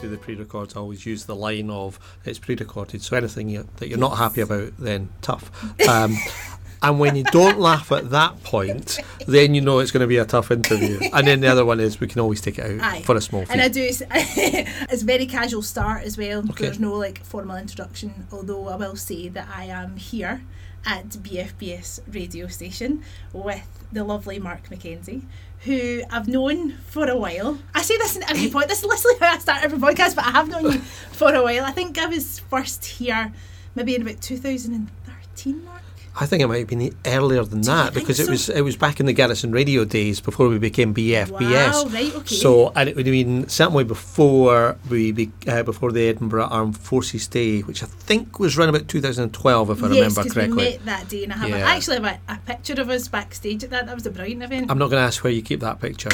Do the pre-records, I always use the line of "it's pre-recorded." So anything you, that you're not happy about, then tough. Um, and when you don't laugh at that point, then you know it's going to be a tough interview. And then the other one is we can always take it out Aye. for a small fee. And I do. It's, it's very casual start as well. Okay. There's no like formal introduction. Although I will say that I am here at BFBS radio station with the lovely Mark McKenzie, who I've known for a while. I say this in every point. This is literally how I start every podcast, but I have known you for a while. I think I was first here maybe in about 2013, Mark. I think it might have been earlier than Do that because it was it was back in the Garrison Radio days before we became BFBS. Wow, right, okay. So and it would have been certainly before we be, uh, before the Edinburgh Armed Forces Day, which I think was around about 2012, if I yes, remember correctly. we met that day, and I have a, Yeah. I actually have a, a picture of us backstage at that. That was a brilliant event. I'm not going to ask where you keep that picture.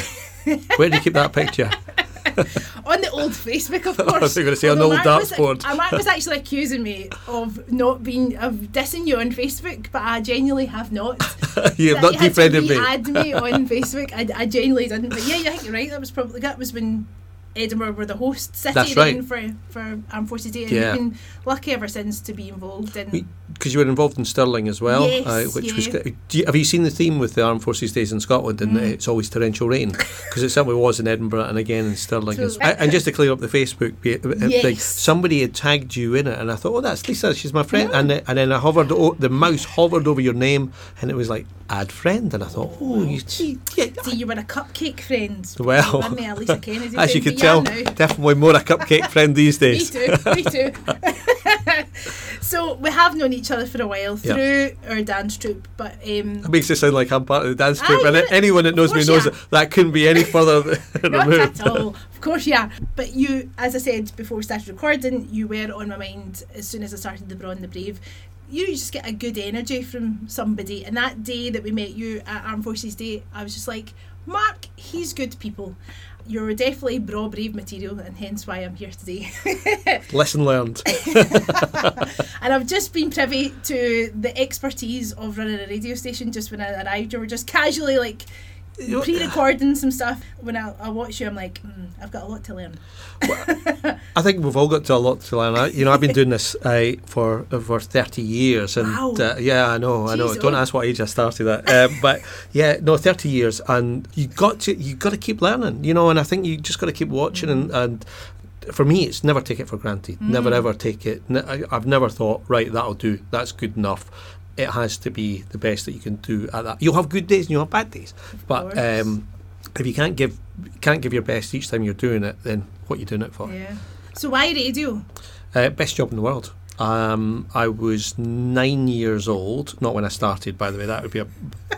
where do you keep that picture? on the old Facebook, of I course. was gonna say on the old Mark was- darts uh, Mark was actually accusing me of not being of dissing you on Facebook, but I genuinely have not. you have not defriended me. re-add me on Facebook. I, I genuinely didn't. But yeah, I think you're right. That was probably that was when Edinburgh were the host city That's then right. for for Armed Forces Day, and Yeah. we've been lucky ever since to be involved in. Because you were involved in Stirling as well, Yes, uh, which was. yeah. Do you, have you seen the theme with the Armed Forces Days in Scotland? And Mm. it's always torrential rain, because it certainly was in Edinburgh and again in Stirling. So- as- and and just to clear up the Facebook uh, thing, Yes. somebody had tagged you in it, and I thought, oh, that's Lisa, she's my friend. And then- and then I hovered, o- the mouse hovered over your name, and it was like add friend, and I thought, oh, you yeah, you were a cupcake friend. Well, You me, a Lisa Kennedy as you friend, can but tell, yeah, now. definitely more a cupcake friend these days. Me too. Me too. so we have known each other for a while through our dance troupe, but um, It makes it sound like I'm part of the dance Aye, troupe, and you're- anyone that knows me knows that that couldn't be any further not removed. at all. Of course, yeah. But you, as I said before we started recording, you were on my mind as soon as I started the Braw and the Brave. You just get a good energy from somebody, and that day that we met you at Armed Forces Day, I was just like, Mark, he's good people. You're definitely Braw Brave material, and hence why I'm here today. Lesson learned. And I've just been privy to the expertise of running a radio station just when I arrived. You were just casually like pre recording some stuff. When I, I watch you, I'm like, mm, I've got a lot to learn. I think we've all got to a lot to learn. I, you know, I've been doing this uh, for for thirty years, and Wow. uh, yeah, I know, I know. Jeez, Don't oh. ask what age I started at, uh, but yeah, no, thirty years, and you got to you got to keep learning, you know. And I think you just got to keep watching, and, and for me, it's never take it for granted. Never Mm. ever take it. I, I've never thought, right, that'll do. That's good enough. It has to be the best that you can do at that. You'll have good days and you'll have bad days, but um, if you can't give can't give your best each time you're doing it, then what are you doing it for? Yeah. So why radio? Uh, best job in the world. Um, I was nine years old, not when I started, by the way, that would be a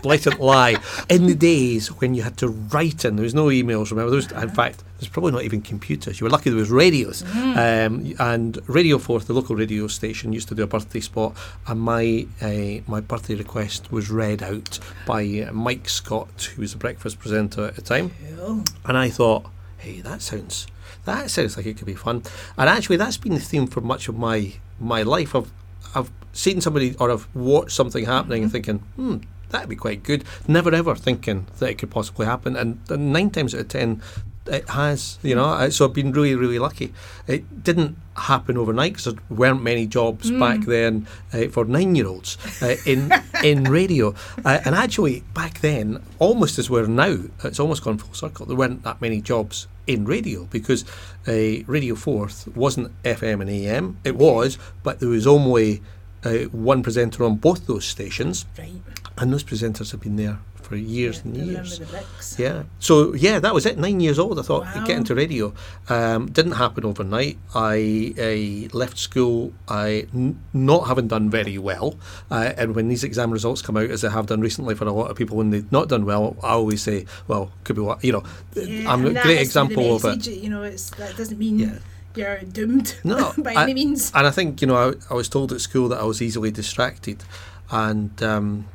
blatant lie. In the days when you had to write in, there was no emails, remember? There was, in fact, there's probably not even computers. You were lucky there was radios. Um, and Radio Forth, the local radio station, used to do a birthday spot, and my uh, my birthday request was read out by uh, Mike Scott, who was the breakfast presenter at the time. Cool. And I thought, hey, that sounds that sounds like it could be fun. And actually, that's been the theme for much of my my life. I've I've seen somebody or I've watched something happening and thinking, hmm, that'd be quite good. Never ever thinking that it could possibly happen. And, and nine times out of ten, it has. You know, so I've been really really lucky. It didn't happen overnight because there weren't many jobs back then uh, for nine year olds uh, in in radio. Uh, and actually, back then, almost as we're now, it's almost gone full circle. There weren't that many jobs in radio because uh, Radio Forth wasn't FM and AM. It was, but there was only uh, one presenter on both those stations, Right. and those presenters have been there for years and years. the. Yeah. So yeah, that was it. Nine years old. I thought Wow. Get into radio. Um, didn't happen overnight. I, I left school. I n- not having done very well. Uh, and when these exam results come out, as they have done recently for a lot of people, when they've not done well, I always say, well, could be what you know. Yeah, I'm a great has to be the example of it. You know, it's that doesn't mean Yeah. you're doomed No, by I- any means. And I think, you know, I, I was told at school that I was easily distracted. And, um,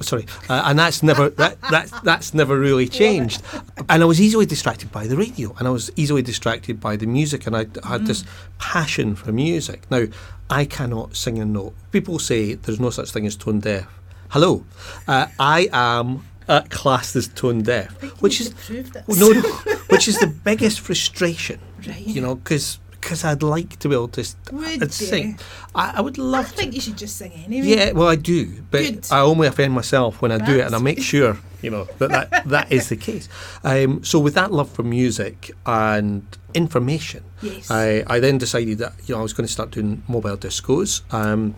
sorry, uh, and that's never, that, that's, that's never really changed. And I was easily distracted by the radio and I was easily distracted by the music. And I had this passion for music. Now, I cannot sing a note. People say there's no such thing as tone deaf. Hello, uh, I am uh, classed as tone deaf, I think you which is to prove this. well, no, no, which is the biggest frustration. Right. You know, because I'd like to be able to Would I'd sing. I, I would I love to. think you should just sing anyway. Yeah, well, I do, but Good. I only offend myself when I do it, and I make sure you know that that, that is the case. Um, so, with that love for music and information, Yes. I, I then decided that you know I was going to start doing mobile discos. Um,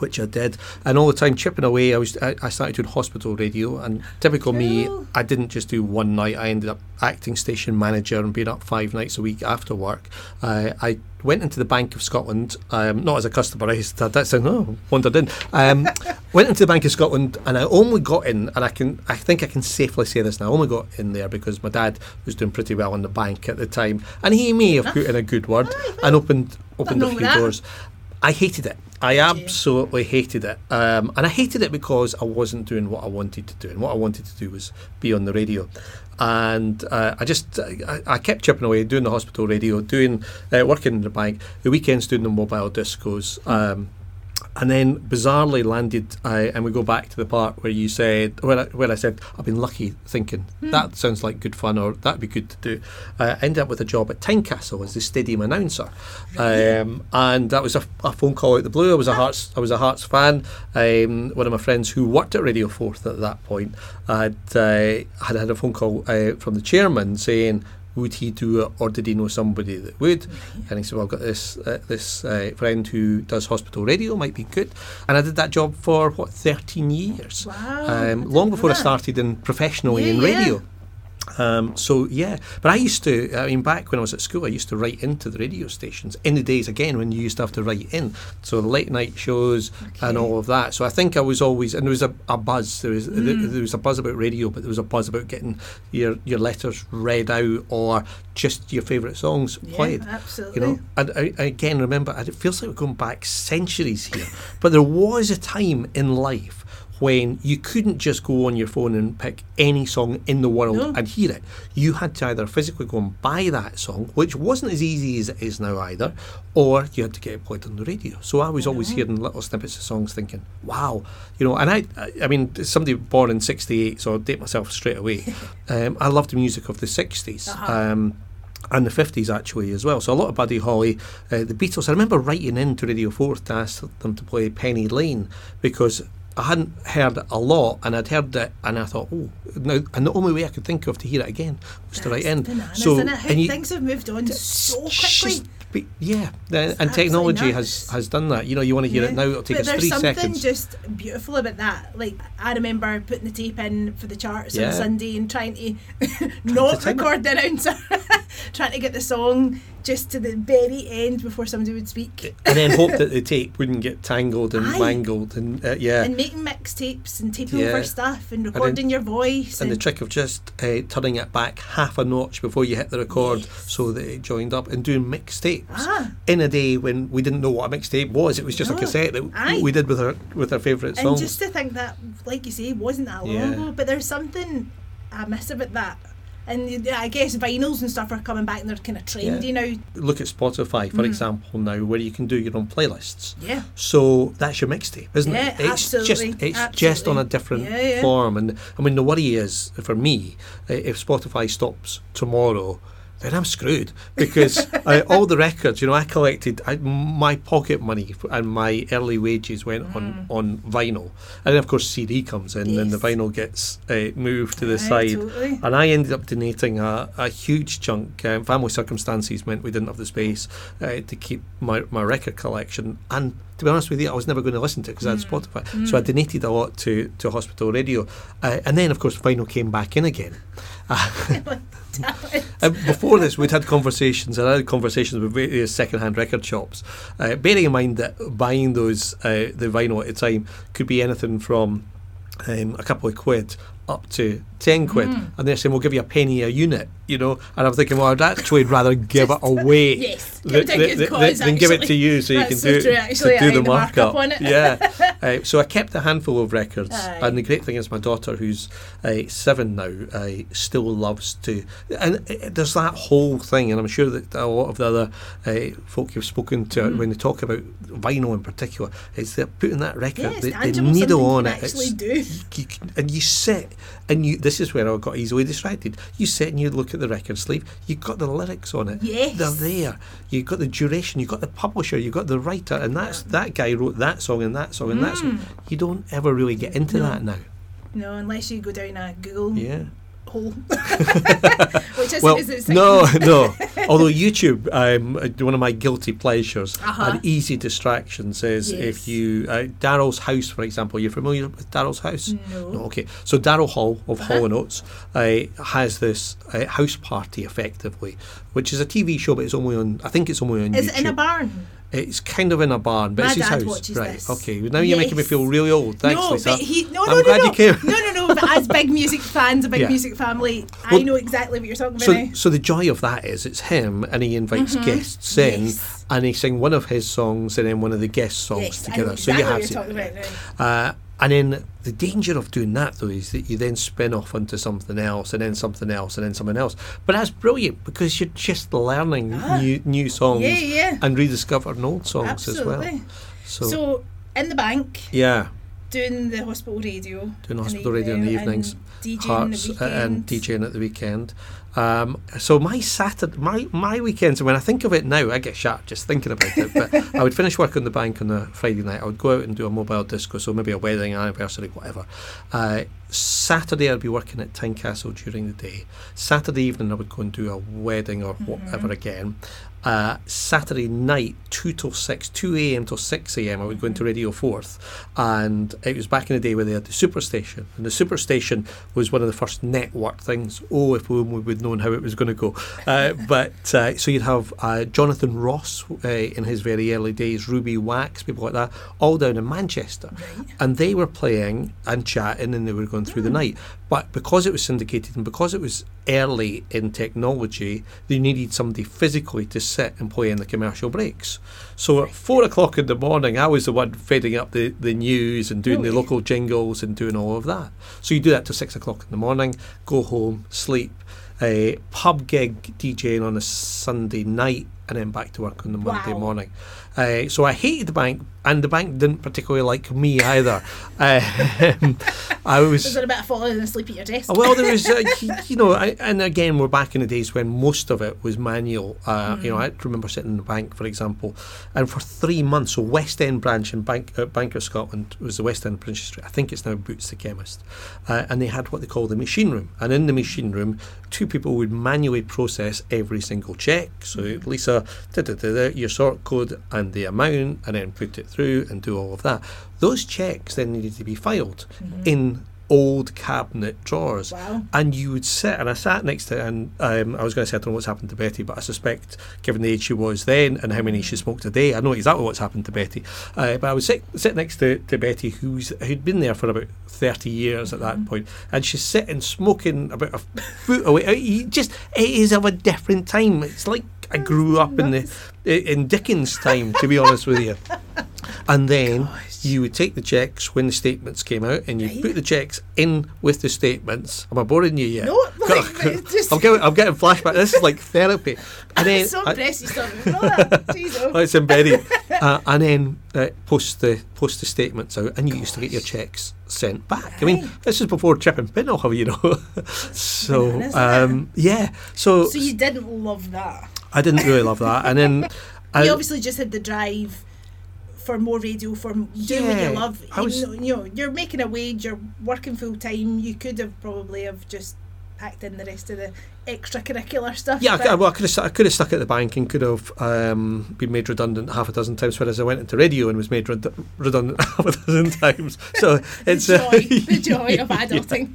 which I did, and all the time chipping away. I was I, I started doing hospital radio, and typical me, I didn't just do one night. I ended up acting station manager and being up five nights a week after work. Uh, I went into the Bank of Scotland, um, not as a customer. I used to, that sound oh wandered in. Um, went into the Bank of Scotland, and I only got in, and I can I think I can safely say this now. I only got in there because my dad was doing pretty well in the bank at the time, and he may have put in a good word and opened opened a few doors. I hated it. I absolutely hated it. Um, and I hated it because I wasn't doing what I wanted to do. And what I wanted to do was be on the radio. And uh, I just, I, I kept chipping away, doing the hospital radio, doing, uh, working in the bank, the weekends doing the mobile discos. Um, and then bizarrely landed, uh, and we go back to the part where you said, where I, where I said, I've been lucky thinking that sounds like good fun or that'd be good to do. Uh, I ended up with a job at Tynecastle as the stadium announcer, um, and that was a, a phone call out the blue. I was a Hearts, I was a Hearts fan. Um, one of my friends who worked at Radio Forth at that point had uh, had had a phone call uh, from the chairman saying would he do it or did he know somebody that would? And he said, well, I've got this uh, this uh, friend who does hospital radio, might be good. And I did that job for, what, 13 years, wow, um, long before I started in professionally Yeah, in yeah. Um, so yeah, but I used to. I mean, back when I was at school, I used to write into the radio stations in the days again when you used to have to write in. So late night shows and all of that. So I think I was always, and there was a, a buzz. There was there, Mm. there was a buzz about radio, but there was a buzz about getting your your letters read out or just your favourite songs Yeah, played. absolutely. You know, and I, I again remember, it feels like we're going back centuries here, but there was a time in life when you couldn't just go on your phone and pick any song in the world No. and hear it. You had to either physically go and buy that song, which wasn't as easy as it is now either, or you had to get it played on the radio. So I was always hearing little snippets of songs thinking, wow, you know, and I, I, mean, somebody born in 68, so I'll date myself straight away. um, I love the music of the 60s. Uh-huh. Um, and the 50s actually as well. So a lot of Buddy Holly, uh, the Beatles. I remember writing in to Radio Forth to ask them to play Penny Lane because I hadn't heard it a lot and I'd heard it and I thought, oh, now, and the only way I could think of to hear it again was to write in. Bananas, so, isn't it? How and you- things have moved on so quickly. just yeah, and technology nuts. has, has done that. You know, you want to hear Yeah. it now, it'll take but us there's something just beautiful about that. Like I remember putting the tape in for the charts Yeah. on Sunday and trying to not time it. record the announcer, trying to get the song just to the very end before somebody would speak. and then hope that the tape wouldn't get tangled and Aye. mangled and uh, yeah. And making mixtapes and taping Yeah. over stuff and then- recording your voice. and And, the trick of just uh, turning it back half a notch before you hit the record Yes. so that it joined up and doing mixtapes Ah. in a day when we didn't know what a mixtape was it was just a cassette that Aye. we did with our with our favourite songs. and just to think that, like you say, wasn't that long Yeah. ago. But there's something I miss about that. And I guess vinyls and stuff are coming back and they're kind of trendy now. look at Spotify Mm. for example now where you can do your own playlists Yeah. so that's your mixtape isn't Yeah, it it's absolutely, just it's just on a different Yeah, yeah. form and I mean the worry is for me if Spotify stops tomorrow then I'm screwed because uh, all the records, you know, I collected I, my pocket money and my early wages went on on vinyl, and then of course CD comes in and the Mm. Vinyl gets uh, moved to the Aye, side, totally. and I ended up donating a, a huge chunk. Um, family circumstances meant we didn't have the space uh, to keep my, my record collection, and to be honest with you, I was never going to listen to it because I had Mm. Spotify. So I donated a lot to, to hospital radio, uh, and then of course vinyl came back in again. Uh, before this, we'd had conversations, and I had conversations with various second-hand record shops, uh, bearing in mind that buying those uh, the vinyl at the time could be anything from um, a couple of quid up to 10 quid. Mm. And they're saying, we'll give you a penny a unit, you know. And I'm thinking, well, I'd actually rather give it away Yes, th- give it to a th- th- cause, than give it to you so you can so do, true, actually, to do the markup markup. on it. yeah. Uh, so I kept a handful of records. Aye. And the great thing is, my daughter, who's uh, seven now, uh, still loves to. And there's that whole thing, and I'm sure that a lot of the other uh, folk you've spoken to, Mm. when they talk about vinyl in particular, is they're putting that record, Yes, the, the needle on it. actually do. you can, and you sit and you. This is where I got easily distracted. You sit and you look at the record sleeve. You've got the lyrics on it. Yes. they're there. You've got the duration. You've got the publisher. You've got the writer, and that's that guy wrote that song and that song and that song. You don't ever really get into Mm. No. that now. No, unless you go down a Google Yeah. hole. Which isn't Well, no, no. Although YouTube, um, uh, one of my guilty pleasures Uh-huh. and easy distractions is Yes. if you uh, Daryl's house, for example. You're familiar with Daryl's house? No. Okay. So Daryl Hall of Uh-huh. Hall and Oates uh, has this uh, house party, effectively, which is a TV show, but it's only on. I think it's only on Is YouTube. it in a barn? It's kind of in a barn, but My it's his dad house. watches right. this. Okay. Now you're making me feel really old. Thanks, no, Lisa. but he no I'm no no glad no. you came. no no no. But as big music fans, a big Yeah. music family, I know exactly what you're talking about. So, now. so the joy of that is it's him and he invites guests in Mm-hmm. Yes. and he sings one of his songs and then one of the guest songs yes, together. exactly so you what have you're to- talking about now. Uh, and then the danger of doing that though is that you then spin off onto something else and then something else and then something else. But that's brilliant because you're just learning Ah. new new songs Yeah, yeah. and rediscovering old songs as well. So, So in the bank, yeah, doing the hospital radio, doing the hospital radio in the evenings, DJing Hearts the uh, and. DJing at the weekend. Um, so my Saturday, my my weekends. When I think of it now, I get sharp just thinking about it. But I would finish work on the bank on a Friday night. I would go out and do a mobile disco, so maybe a wedding, anniversary, whatever. Uh, Saturday I'd be working at Tynecastle during the day. Saturday evening I would go and do a wedding or whatever again. Uh, Saturday night, 2 till 6, 2 a.m. till 6 a.m., I would go into Radio Forth. And it was back in the day where they had the Superstation. And the Superstation was one of the first network things. Oh, if we only would known how it was going to go. Uh, but uh, so you'd have uh, Jonathan Ross uh, in his very early days, Ruby Wax, people like that, all down in Manchester. And they were playing and chatting and they were going through the night. But because it was syndicated and because it was early in technology, they needed somebody physically to sit and play in the commercial breaks. So at four o'clock in the morning, I was the one feeding up the, the news and doing the local jingles and doing all of that. So you do that till six o'clock in the morning, go home, sleep, a pub gig DJing on a Sunday night, and then back to work on the Monday Wow. morning. Uh, so I hated the bank, and the bank didn't particularly like me either. Um, I was. Was there a bit of falling asleep at your desk? Well, there was, uh, you know, I, and again, we're back in the days when most of it was manual. Uh, You know, I remember sitting in the bank, for example, and for three months, so West End branch in Bank, uh, Bank of Scotland was the West End of Princes Street. I think it's now Boots the Chemist. Uh, and they had what they call the machine room. And in the machine room, two people would manually process every single check. So, Lisa, da, da, your sort code and the amount, and then put it through and do all of that. Those checks then needed to be filed in old cabinet drawers. Wow. And you would sit, and I sat next to, and um, I was going to say I don't know what's happened to Betty, but I suspect, given the age she was then and how many she smoked a day, I know exactly what's happened to Betty. Uh, but I would sit, sit next to, to Betty, who's who'd been there for about thirty years at that point, and she's sitting smoking about a foot away. Just it is of a different time. It's like I grew up in the in Dickens' time, to be honest with you. And then you would take the checks when the statements came out, and you Right. put the checks in with the statements. Am I boring you yet? No, like, just- I'm getting, I'm getting flashback. This is like therapy. And then so I- impressed you started with all that. Jeez, oh. Oh, it's embedded. uh, and then uh, post the post the statements out, and you used to get your checks sent back. I mean, this is before Chip and Pin off, you know. so um, yeah, so, So you didn't love that. I didn't really love that. And then I, you obviously just had the drive for more radio, for doing what you love. Was- you know, you're making a wage, you're working full time. You could have probably have just packed in the rest of the extracurricular stuff. Yeah, I, well, I could have I could have stuck at the bank and could have um, been made redundant half a dozen times. Whereas I went into radio and was made redu- redundant half a dozen times. So it's the uh, joy, the joy of adulting.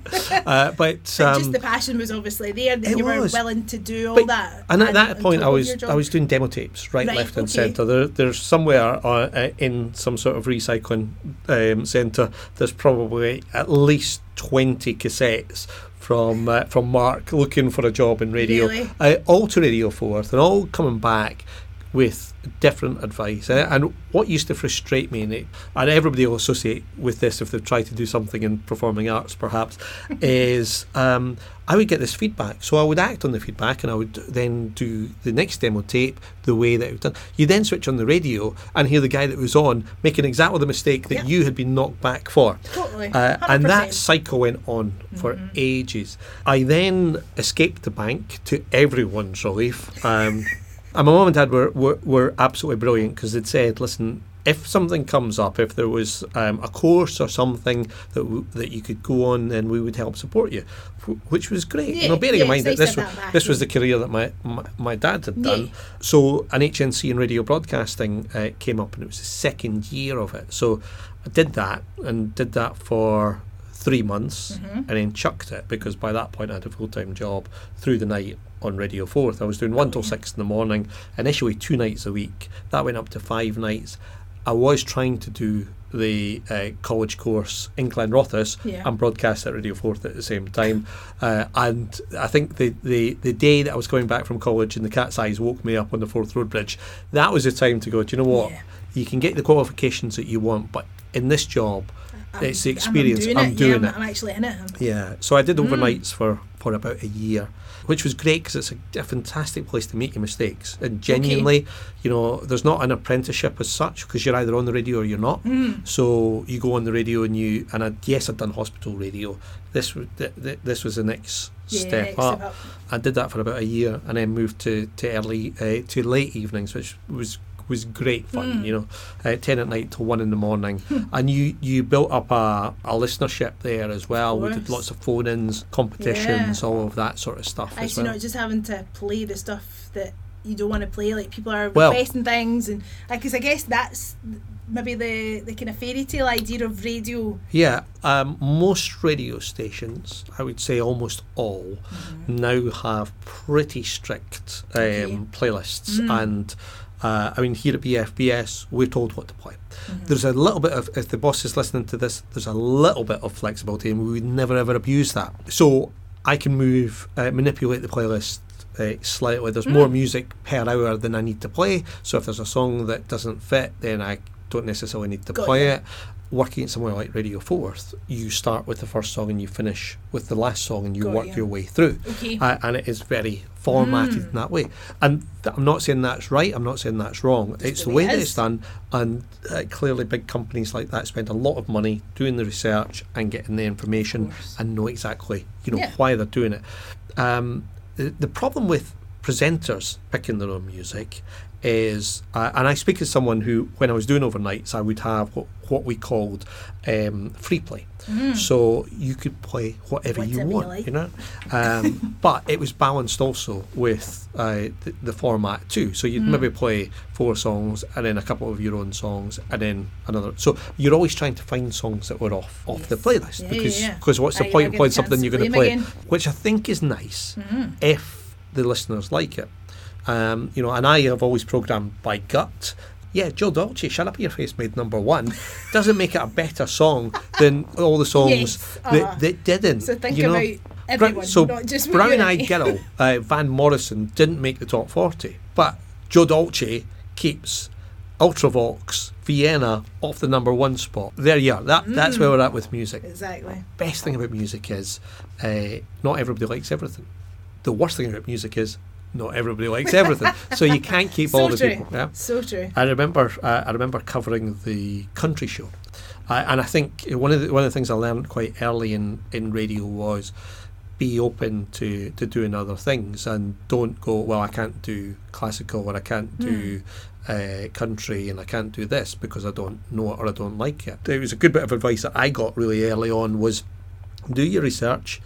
uh, but um, just the passion was obviously there. That it you were was. willing to do all But- that. and at that point, I was. I was doing demo tapes, right, Right, left, and okay. centre. There, there's somewhere uh, uh, in some sort of recycling um, centre. There's probably at least twenty cassettes from uh, from Mark looking for a job in radio, Really? uh, all to Radio Forth, and all coming back with different advice. And what used to frustrate me, and, it, and everybody will associate with this if they've tried to do something in performing arts, perhaps, is um, I would get this feedback. So I would act on the feedback, and I would then do the next demo tape the way that it was done. You then switch on the radio and hear the guy that was on making exactly the mistake that you had been knocked back for. Totally. Uh, and that cycle went on for Mm-hmm. ages. I then escaped the bank to everyone's relief. Um, and my mum and dad were, were, were absolutely brilliant because they'd said, listen, if something comes up, if there was um, a course or something that w- that you could go on, then we would help support you, wh- which was great. you know, bearing yeah, in mind that this was that this was the career that my, my, my dad had Yeah. done. So an HNC in radio broadcasting uh, came up, and it was the second year of it. So I did that and did that for three months, Mm-hmm. and then chucked it because by that point I had a full time job through the night on Radio Forth. I was doing one till six in the morning, initially two nights a week. That went up to five nights. I was trying to do the uh, college course in Glenrothes Yeah. and broadcast at Radio Forth at the same time. Uh, and I think the, the, the day that I was coming back from college and the cat's eyes woke me up on the Forth Road Bridge, that was the time to go, do you know what? Yeah. You can get the qualifications that you want, but in this job, I'm- it's the experience. I'm doing I'm it. doing yeah, I'm, it. I'm actually in it. Yeah, so I did Mm. overnights for, for about a year, which was great because it's a, a fantastic place to make your mistakes. And genuinely, you know, there's not an apprenticeship as such because you're either on the radio or you're not. Mm. So you go on the radio and you and I, yes, I'd done hospital radio. This was th- th- this was the next Yeah, step up. up. I did that for about a year and then moved to to early uh, to late evenings, which was was great fun. Mm. You know, uh, ten at night till one in the morning, and you you built up a, a listenership there as well. We did lots of phone-ins, competitions, Yeah. all of that sort of stuff as well. not just having to play the stuff that you don't want to play. Like people are Well- requesting things, and because I guess that's maybe the the kind of fairy tale idea of radio. Yeah, um, most radio stations, I would say almost all, now have pretty strict um, Okay. playlists. Mm. And uh, I mean, here at BFBS, we're told what to play. Mm-hmm. There's a little bit of, if the boss is listening to this, there's a little bit of flexibility, and we would never ever abuse that. So I can move, uh, manipulate the playlist. Uh, slightly, there's more Mm. music per hour than I need to play. So if there's a song that doesn't fit, then I don't necessarily need to Got play ya. it working at somewhere like Radio Forth, you start with the first song and you finish with the last song and you Got work ya. your way through. Okay. Uh, and it is very formatted Mm. in that way. And th- I'm not saying that's right, I'm not saying that's wrong. Just it's the way it that it's done. And uh, clearly, big companies like that spend a lot of money doing the research and getting the information and know exactly you know Yeah. why they're doing it. Um, the, the problem with presenters picking their own music is, uh, and I speak as someone who, when I was doing overnights, I would have what, what we called um, free play. So you could play whatever, you want, like. you know. Um, but it was balanced also with uh, the, the format too. So you'd maybe play four songs and then a couple of your own songs and then another. So you're always trying to find songs that were off off the playlist Yeah, because yeah, yeah. because what's the I- point of playing something you're going to play again. which I think is nice Mhm. if the listeners like it. Um, you know, and I have always programmed by gut. Yeah, Joe Dolce, "Shut Up Your Face" made number one. Doesn't make it a better song than all the songs Yes, uh, that, that didn't. So think you know? about everyone, so not just Brown Eyed. Girl, uh, Van Morrison didn't make the top forty, but Joe Dolce keeps Ultravox, Vienna off the number one spot. There you are. That that's Mm. where we're at with music. Exactly. Best thing about music is uh, not everybody likes everything. The worst thing about music is not everybody likes everything. so you can't keep So all the true. people. Yeah. So true. I remember uh, I remember covering the country show, uh, and I think one of the, one of the things I learned quite early in, in radio was be open to, to doing other things and don't go well I can't do classical or I can't do uh, country and I can't do this because I don't know it or I don't like it. There was a good bit of advice that I got really early on was do your research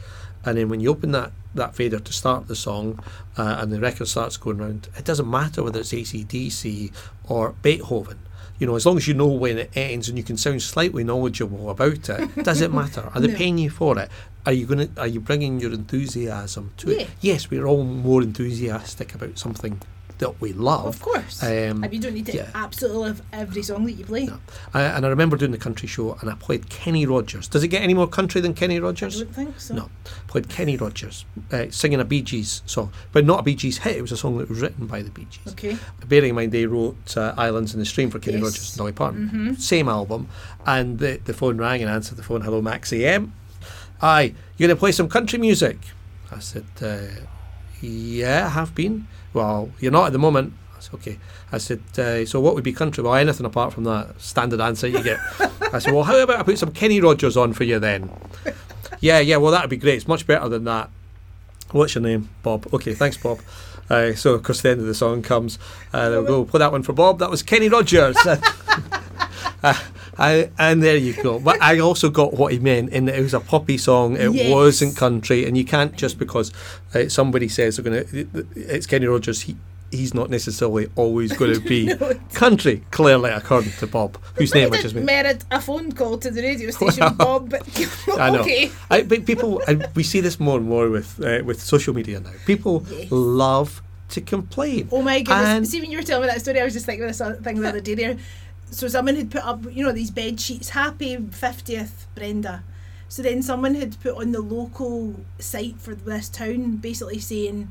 and then when you open that, that fader to start the song uh, and the record starts going round, it doesn't matter whether it's ACDC or Beethoven. You know, as long as you know when it ends and you can sound slightly knowledgeable about it, does it matter? Are they No. paying you for it? Are you going to? Are you bringing your enthusiasm to Yeah. it? Yes, we're all more enthusiastic about something that we love. Of course. Um, and you don't need to yeah. absolutely love every song that you play. No. I, and I remember doing the country show, and I played Kenny Rogers. Does it get any more country than Kenny I Rogers? don't think so. No, played Kenny Rogers uh, singing a Bee Gees song, but not a Bee Gees hit. It was a song that was written by the Bee Gees. Okay. Bearing in mind they wrote uh, Islands in the Stream for Kenny Yes. Rogers and Dolly Parton, Mhm. same album, and the, the phone rang and I answered the phone. Hello, Max AM. Aye, you going to play some country music? I said, uh, Yeah, I have been. Well, you're not at the moment. I said, Okay. I said, uh, So what would be country? Well, anything apart from that standard answer you get. I said, Well, how about I put some Kenny Rogers on for you then? yeah, yeah, well, that'd be great. It's much better than that. What's your name? Bob. Okay, thanks, Bob. Uh, so, of course, the end of the song comes. Uh, there we go. Play that one for Bob. That was Kenny Rogers. Uh, I, and there you go. But I also got what he meant in that it was a poppy song. It Yes. wasn't country, and you can't just because uh, somebody says they're going to. It's Kenny Rogers. He, he's not necessarily always going to be No, country. Clearly, according to Bob, whose name I just made. merit a phone call to the radio station, Bob. But I know. okay. I, but people, and we see this more and more with uh, with social media now. People Yes. love to complain. Oh my goodness! And- See, when you were telling me that story, I was just thinking of this other thing the other day. There, so someone had put up, you know, these bed sheets. Happy fiftieth, Brenda. So then someone had put on the local site for this town, basically saying.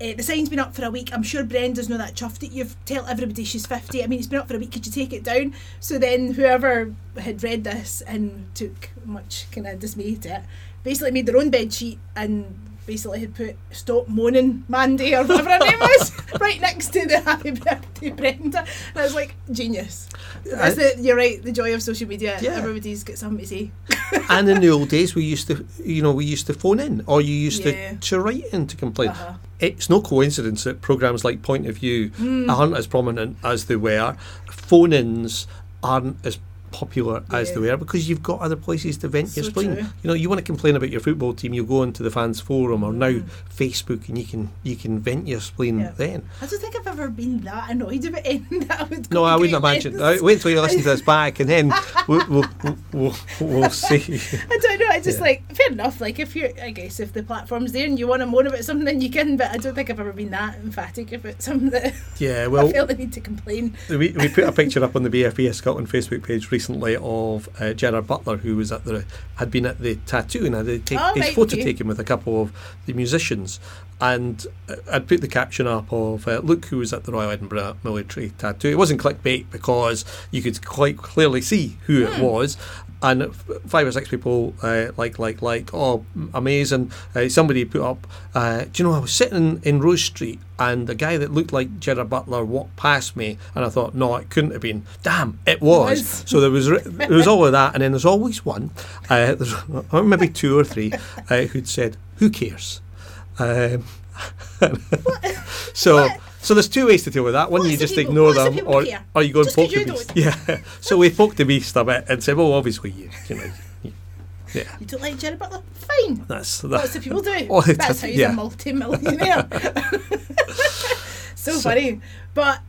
Uh, the sign's been up for a week. I'm sure Brenda's not that chuffed that you've tell everybody she's 50. I mean, it's been up for a week. Could you take it down? So then whoever had read this and took much kind of dismay to it, basically made their own bed sheet and basically had put "Stop moaning, Mandy" or whatever her name was right next to the "Happy Birthday, Brenda." And I was like, genius. That's the, you're right. The joy of social media. Yeah. Everybody's got something to say. and in the old days, we used to, you know, we used to phone in, or you used Yeah. to, to write in to complain. Uh-huh. It's no coincidence that programs like Point of View Mm. aren't as prominent as they were. Phone-ins aren't as popular as they Yeah. were because you've got other places to vent your spleen. true. You know, you want to complain about your football team, you go onto the fans forum or now Mm. Facebook, and you can you can vent your spleen Yeah. then. I don't think I've ever been that annoyed about anything that I would. No, I wouldn't imagine. lengths. Uh, wait till you listen to this back, and then we'll we'll, we'll, we'll, we'll see. I don't know. I just Yeah. like fair enough. Like if you're, I guess if the platform's there and you want to moan about something, then you can. But I don't think I've ever been that emphatic about something that Yeah, I well, feel the need to complain. we, we put a picture up on the BFBS Scotland Facebook page recently of uh, Gerard Butler, who was at the had been at the tattoo and had take, Oh, his right, photo okay. taken with a couple of the musicians. And uh, I'd put the caption up of uh, look who was at the Royal Edinburgh Military Tattoo. It wasn't clickbait because you could quite clearly see who Hmm. it was. And five or six people uh, like, like, like, oh, amazing. Uh, somebody put up, uh, do you know, I was sitting in Rose Street and the guy that looked like Gerard Butler walked past me, and I thought, no, it couldn't have been. Damn, it was. was. So there was there was all of that, and then there's always one, uh, there's or maybe two or three, uh, who'd said, "Who cares?" Um, so. So there's two ways to deal with that. One, you just people- ignore them, or, care. or you go and Just 'cause poke the beast. don't. Yeah. so we poked the beast a bit and said, "Well, obviously you, you know, you- yeah, You don't like Gerry Butler? Fine. that's that." Lots of people do. Oh, it That's how he's yeah. a multi-millionaire. so, So- funny. But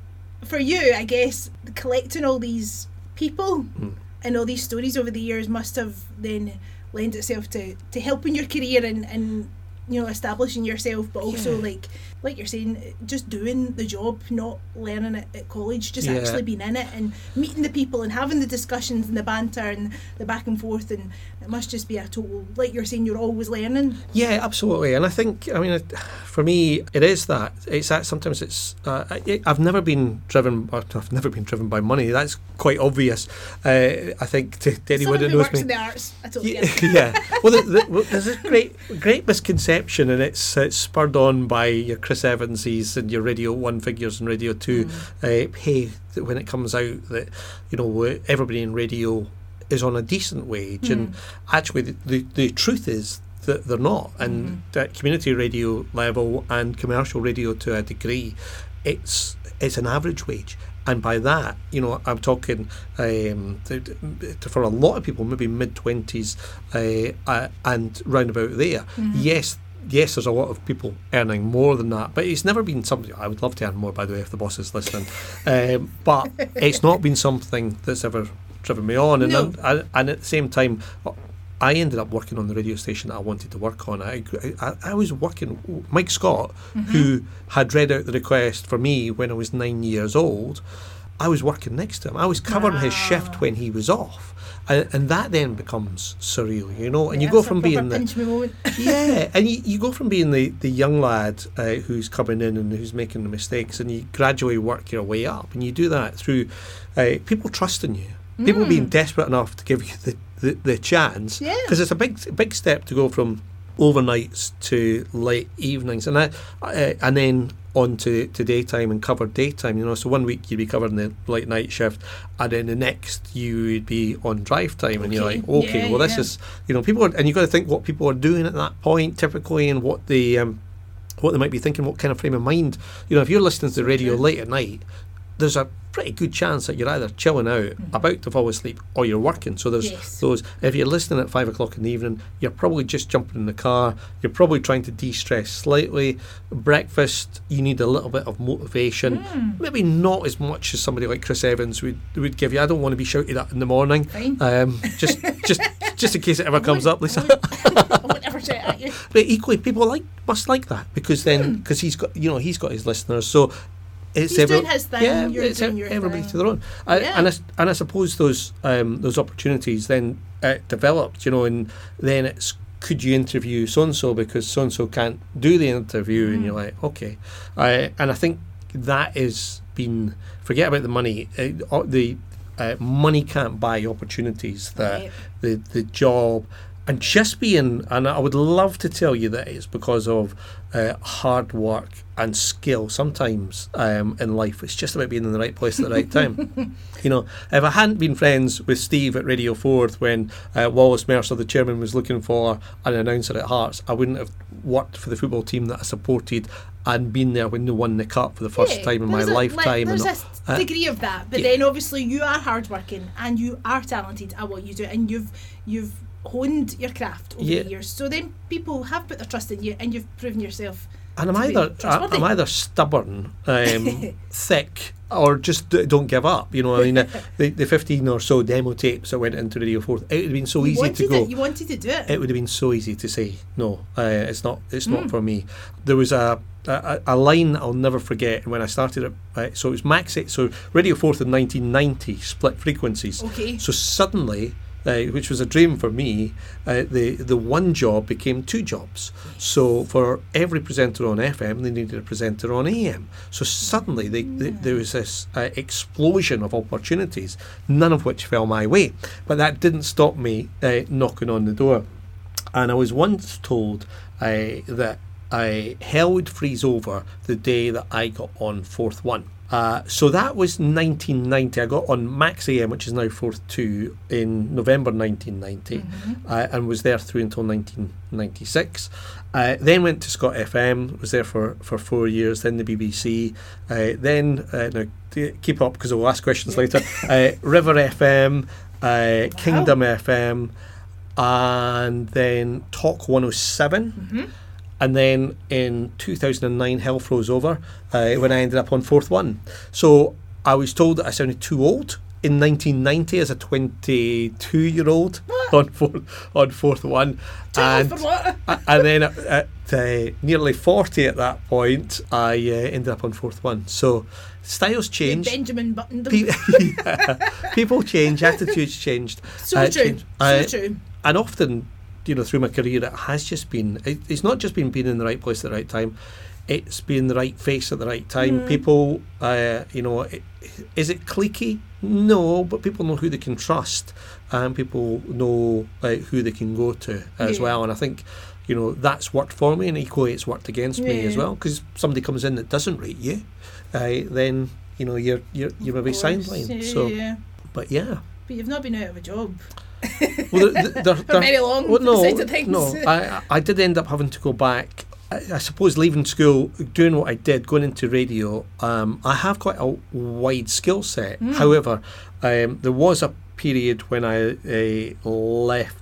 for you, I guess collecting all these people Hmm. and all these stories over the years must have then lend itself to, to helping your career and, and you know establishing yourself, but also Yeah. like like you're saying, just doing the job, not learning it at college, just Yeah. actually being in it and meeting the people and having the discussions and the banter and the back and forth, and it must just be a total like you're saying, you're always learning. Yeah, absolutely. And I think, I mean, for me, it is that. It's that sometimes it's. Uh, I, I've never been driven. I've never been driven by money. That's quite obvious. Uh, I think to, to anyone Someone who knows works me. in the arts, I totally Yeah, yeah. Well, the, the, well, there's a great, great misconception, and it's, it's spurred on by your Chris Evanses and your Radio One figures and Radio Two. Mm. Uh, hey, that when it comes out that you know everybody in radio is on a decent wage, and actually the, the the truth is that they're not, and at community radio level and commercial radio to a degree, it's it's an average wage. And by that, you know, I'm talking um, for a lot of people, maybe mid twenties uh, uh, and round about there. Yes, yes, there's a lot of people earning more than that, but it's never been something. I would love to earn more, by the way, if the boss is listening. Um, but it's not been something that's ever driven me on, and No. I, and at the same time. I ended up working on the radio station that I wanted to work on. I, I, I was working, Mike Scott, who had read out the request for me when I was nine years old, I was working next to him. I was covering his shift when he was off. And, and that then becomes surreal, you know. And you go from being the, pinch me moment. yeah, and you, you go from being the, the young lad uh, who's coming in and who's making the mistakes, and you gradually work your way up, and you do that through uh, people trusting you, people being desperate enough to give you the, the, the chance, Yeah. because it's a big big step to go from overnights to late evenings, and I, uh, and then on to, to daytime and cover daytime. You know, so one week you'd be covering the late night shift, and then the next you would be on drive time, and you're like, okay, Yeah, well this yeah. is you know people are, and you've got to think what people are doing at that point typically, and what they um, what they might be thinking, what kind of frame of mind. You know, if you're listening to the radio late at night, there's a pretty good chance that you're either chilling out, about to fall asleep, or you're working. So there's Mm-hmm. Yes. those. If you're listening at five o'clock in the evening, you're probably just jumping in the car. You're probably trying to de-stress slightly. Breakfast, you need a little bit of motivation. Mm. Maybe not as much as somebody like Chris Evans would would give you. I don't want to be shouted at in the morning. Um, just just just in case it ever comes up, Lisa. I won't ever shout at you. But equally, people like must like that because then because he's got you know he's got his listeners, so it's He's doing his thing, Yeah, you're it's doing your everybody thing. to their own. I, Yeah. And I, and I suppose those um, those opportunities then uh, developed, you know, and then it's could you interview so and so because so and so can't do the interview, and you're Hmm. like okay, I, and I think that is been forget about the money, uh, the uh, money can't buy opportunities that Right. the the job and just being and I would love to tell you that it's because of uh, hard work and skill sometimes um, in life. It's just about being in the right place at the right time. You know if I hadn't been friends with Steve at Radio Forth when uh, Wallace Mercer the chairman was looking for an announcer at Hearts I wouldn't have worked for the football team that I supported and been there when they won the cup for the first Yeah, time in my there's a- like, lifetime there's and, a uh, degree of that, but yeah. then obviously you are hardworking and you are talented at what you do, and you've you've honed your craft over Yeah. the years. So then people have put their trust in you, and you've proven yourself. And I'm either I, I'm either stubborn, um, thick, or just d- don't give up. You know, I mean, uh, the, the 15 or so demo tapes that went into Radio Forth, it would have been so you easy to go. it. You wanted to do it. It would have been so easy to say no. Uh, it's not. It's Hmm. not for me. There was a, a a line I'll never forget when I started it. Uh, so it was Max. So Radio Forth in 1990 split frequencies. Okay. So suddenly. Uh, which was a dream for me. Uh, the the one job became two jobs. So for every presenter on FM, they needed a presenter on AM. So suddenly they, they, there was this uh, explosion of opportunities, none of which fell my way. But that didn't stop me uh, knocking on the door. And I was once told uh, that I hell would freeze over the day that I got on Forth One. Uh, so that was 1990. I got on Max AM, which is now Forth Two, in November 1990, uh, and was there through until 1996. Uh, then went to Scot FM, was there for, for four years. Then the BBC. Uh, then uh, now keep up because I'll ask questions later. Uh, River FM, uh, Kingdom FM and then Talk 107. And then in 2009, hell froze over uh, when I ended up on Forth One. So I was told that I sounded too old in 1990 as a 22 year old on fourth, on Forth One. Too old and, for what? and then at, at uh, nearly 40 at that point, I uh, ended up on Forth One. So styles change. Benjamin Button. Pe- yeah. People change, attitudes changed. so uh, true. change. So Uh, true. and often, you know, through my career, it has just been. It, it's not just been being in the right place at the right time. It's being the right face at the right time. People, uh, you know, it, is it cliquey? No, but people know who they can trust, and people know uh, who they can go to as Yeah. well. And I think, you know, that's worked for me, and equally, it's worked against me as well. Because somebody comes in that doesn't rate you, uh, then you know you're you're you're maybe sidelined. yeah, So, yeah. but yeah. But you've not been out of a job Well, there, for there- very long. well, no, the sounds of things. no. I, I did end up having to go back. I, I suppose leaving school, doing what I did, going into radio. Um, I have quite a wide skill set. Hmm. However, um, there was a period when I uh, left.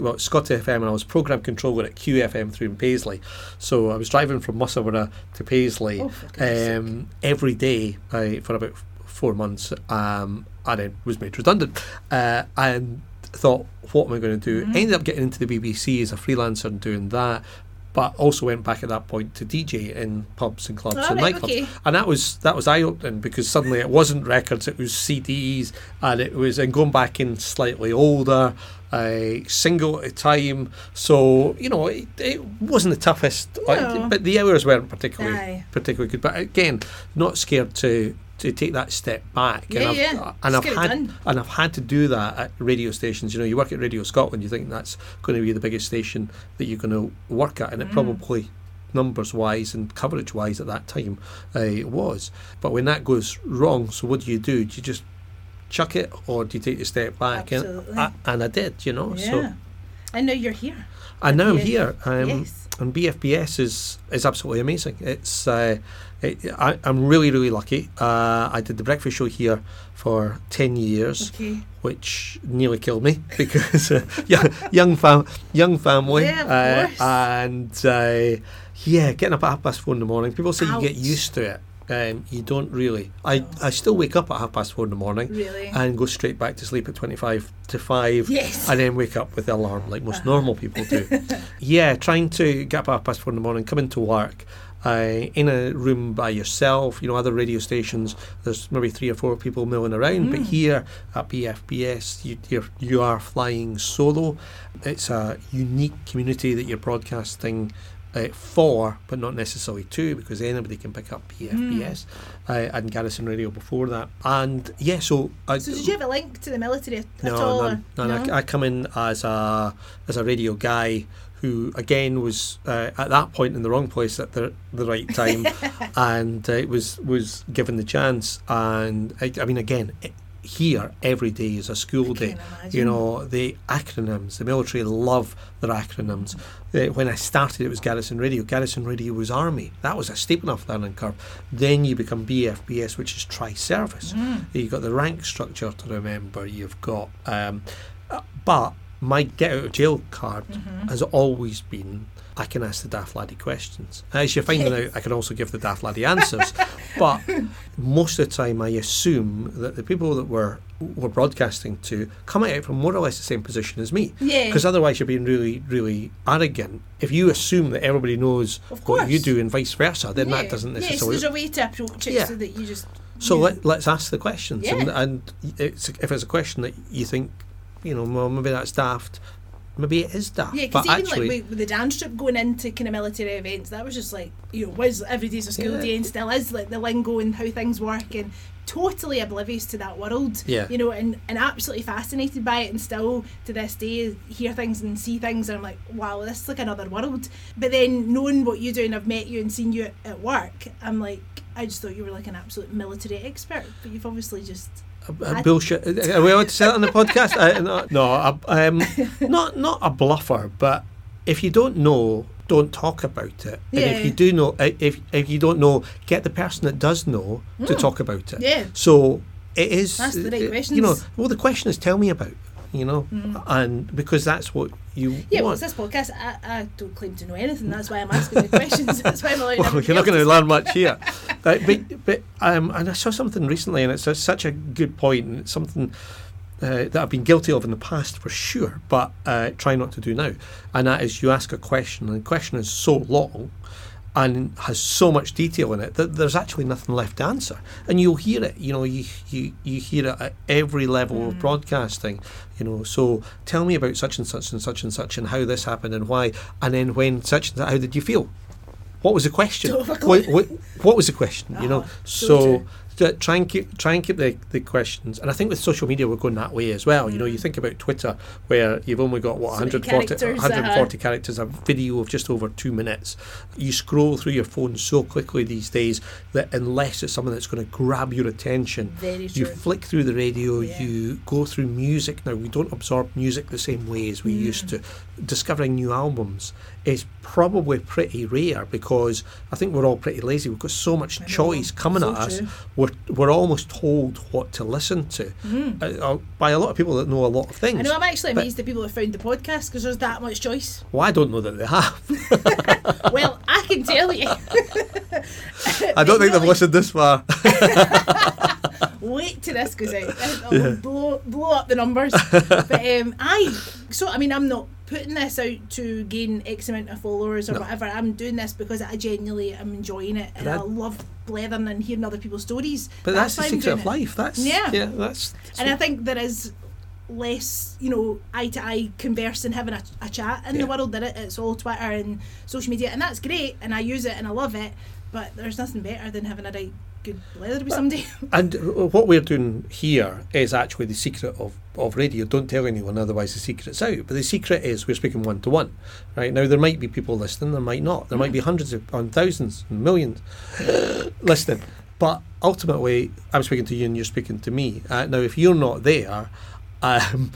Well, Scot FM and I was program controller at QFM through in Paisley, so I was driving from Musselburgh to Paisley Oh, for goodness sake. um, every day uh, for about four months, um, and it was made redundant. Uh, and thought, what am I going to do? Mm-hmm. Ended up getting into the BBC as a freelancer and doing that. But also went back at that point to DJ in pubs and clubs Oh, and right, nightclubs, okay. and that was that was eye opening because suddenly it wasn't records, it was CDs, and it was and going back in slightly older, a single at a time. So you know, it, it wasn't the toughest, like, No. but the hours weren't particularly Aye. particularly good. But again, not scared to to take that step back. Yeah, and I've, yeah. and Just I've had and I've had to do that at radio stations. You know, you work at Radio Scotland, you think that's going to be the biggest station that you're going to work at, and Mm. it probably numbers wise and coverage wise at that time uh, was. But when that goes wrong, so what do you do? Do you just chuck it, or do you take a step back? Absolutely. And I, and I did, you know. Yeah. So and now you're here. and now I'm here. Um, Yes. And BFBS is is absolutely amazing. It's uh, it, I, I'm really really lucky. Uh, I did the breakfast show here for ten years, Okay. which nearly killed me because uh, young young fam young family Yeah, uh, and uh, yeah, getting up at half past four in the morning. People say you get used to it. Um, you don't really. I, I still wake up at half past four in the morning Really? and go straight back to sleep at 25 to 5 Yes. and then wake up with the alarm like most Uh-huh. normal people do. yeah, trying to get up at half past four in the morning, come into work. Uh, in a room by yourself, you know, other radio stations, there's maybe three or four people milling around, but Mm. here at BFBS, you, you're, you are flying solo. It's a unique community that you're broadcasting uh, for, but not necessarily to, because anybody can pick up BFBS uh, and Garrison Radio before that. And yeah, so, I, so did you have a link to the military at no, all? none, none. I, I come in as a as a radio guy who again was uh, at that point in the wrong place at the the right time, and uh, was was given the chance. And I, I mean, again. It, here every day is a school day. You know the acronyms. The military love their acronyms. Uh, when I started, it was Garrison Radio. Garrison Radio was Army. That was a steep enough learning curve. Then you become BFBS, which is tri-service. Mm. You've got the rank structure to remember. You've got, um, uh, but my get out of jail card Mm-hmm. has always been. I can ask the Daft Laddie questions. As you're finding out, I can also give the Daft Laddie answers. but most of the time, I assume that the people that we're we're broadcasting to come out from more or less the same position as me. Yeah. Because otherwise, you're being really, really arrogant. If you assume that everybody knows what you do and vice versa, then yeah. that doesn't necessarily. there's a way to approach it Yeah. so that you just. So let, let's ask the questions, and, Yeah. and it's, if it's a question that you think, you know, well, maybe that's daft, maybe it is daft. Yeah, because even actually, like with, with the dance trip going into kind of military events, that was just like you know, was every day's a school Yeah. day and still is like the lingo and how things work and totally oblivious to that world. Yeah. You know, and, and absolutely fascinated by it and still to this day hear things and see things and I'm like, wow, this is like another world. But then knowing what you do and I've met you and seen you at, at work, I'm like I just thought you were like an absolute military expert, but you've obviously just a, a I- bullshit. Are we allowed to say that on the podcast? I, no, no a, um, not not a bluffer, but if you don't know, don't talk about it. And if you do know, if if you don't know, get the person that does know to talk about it. Hmm. Yeah. So it is. That's the right uh, You know, questions. well, the question is, tell me about. You know, and because that's what you. Yeah, well, want. it's this podcast. I, I don't claim to know anything. That's why I'm asking the questions. That's why I'm allowing well, you're not going to to learn much here. Uh, but but um, and I saw something recently, and it's a, such a good point, and it's something uh, that I've been guilty of in the past for sure, but uh, try not to do now. And that is, you ask a question, and the question is so long. And has so much detail in it that there's actually nothing left to answer, and you'll hear it. You know, you you, you hear it at every level of mm. broadcasting. You know, so tell me about such and such and such and such, and how this happened and why, and then when such and such, how did you feel? What was the question? Don't have a What, what, what was the question? you know, Oh, so, so true. to try and keep try and keep the, the questions. And I think with social media, we're going that way as well. You know, you think about Twitter, where you've only got what Mm. So 140, characters, 140 characters, a video of just over two minutes. You scroll through your phone so quickly these days that unless it's something that's going to grab your attention, you flick through the radio, Yeah. you go through music. Now, we don't absorb music the same way as we Mm. used to. Discovering new albums is probably pretty rare because I think we're all pretty lazy. We've got so much choice coming So at us. true. We're, we're almost told what to listen to uh, uh, by a lot of people that know a lot of things. I know I'm actually amazed that people have found the podcast because there's that much choice. Well, I don't know that they have. well, I can tell you. I don't think they've listened this far. wait till this goes out. It'll blow, blow up the numbers. but um, I, so I mean, I'm not putting this out to gain X amount of followers or No. whatever. I'm doing this because I genuinely am enjoying it and But I love blethering and hearing other people's stories. But that's, why the secret of life. That's Yeah. yeah. That's And I think there is less, you know, eye to eye converse and having a, a chat in Yeah. the world that it, it's all Twitter and social media, and that's great, and I use it and I love it. But there's nothing better than having a right good blether with somebody. And uh, what we're doing here is actually the secret of, of radio. Don't tell anyone, otherwise the secret's out. But the secret is we're speaking one to one. Right now, there might be people listening, there might not. There might be hundreds of, and thousands, and millions listening. But ultimately, I'm speaking to you, and you're speaking to me. Uh, now, if you're not there, um,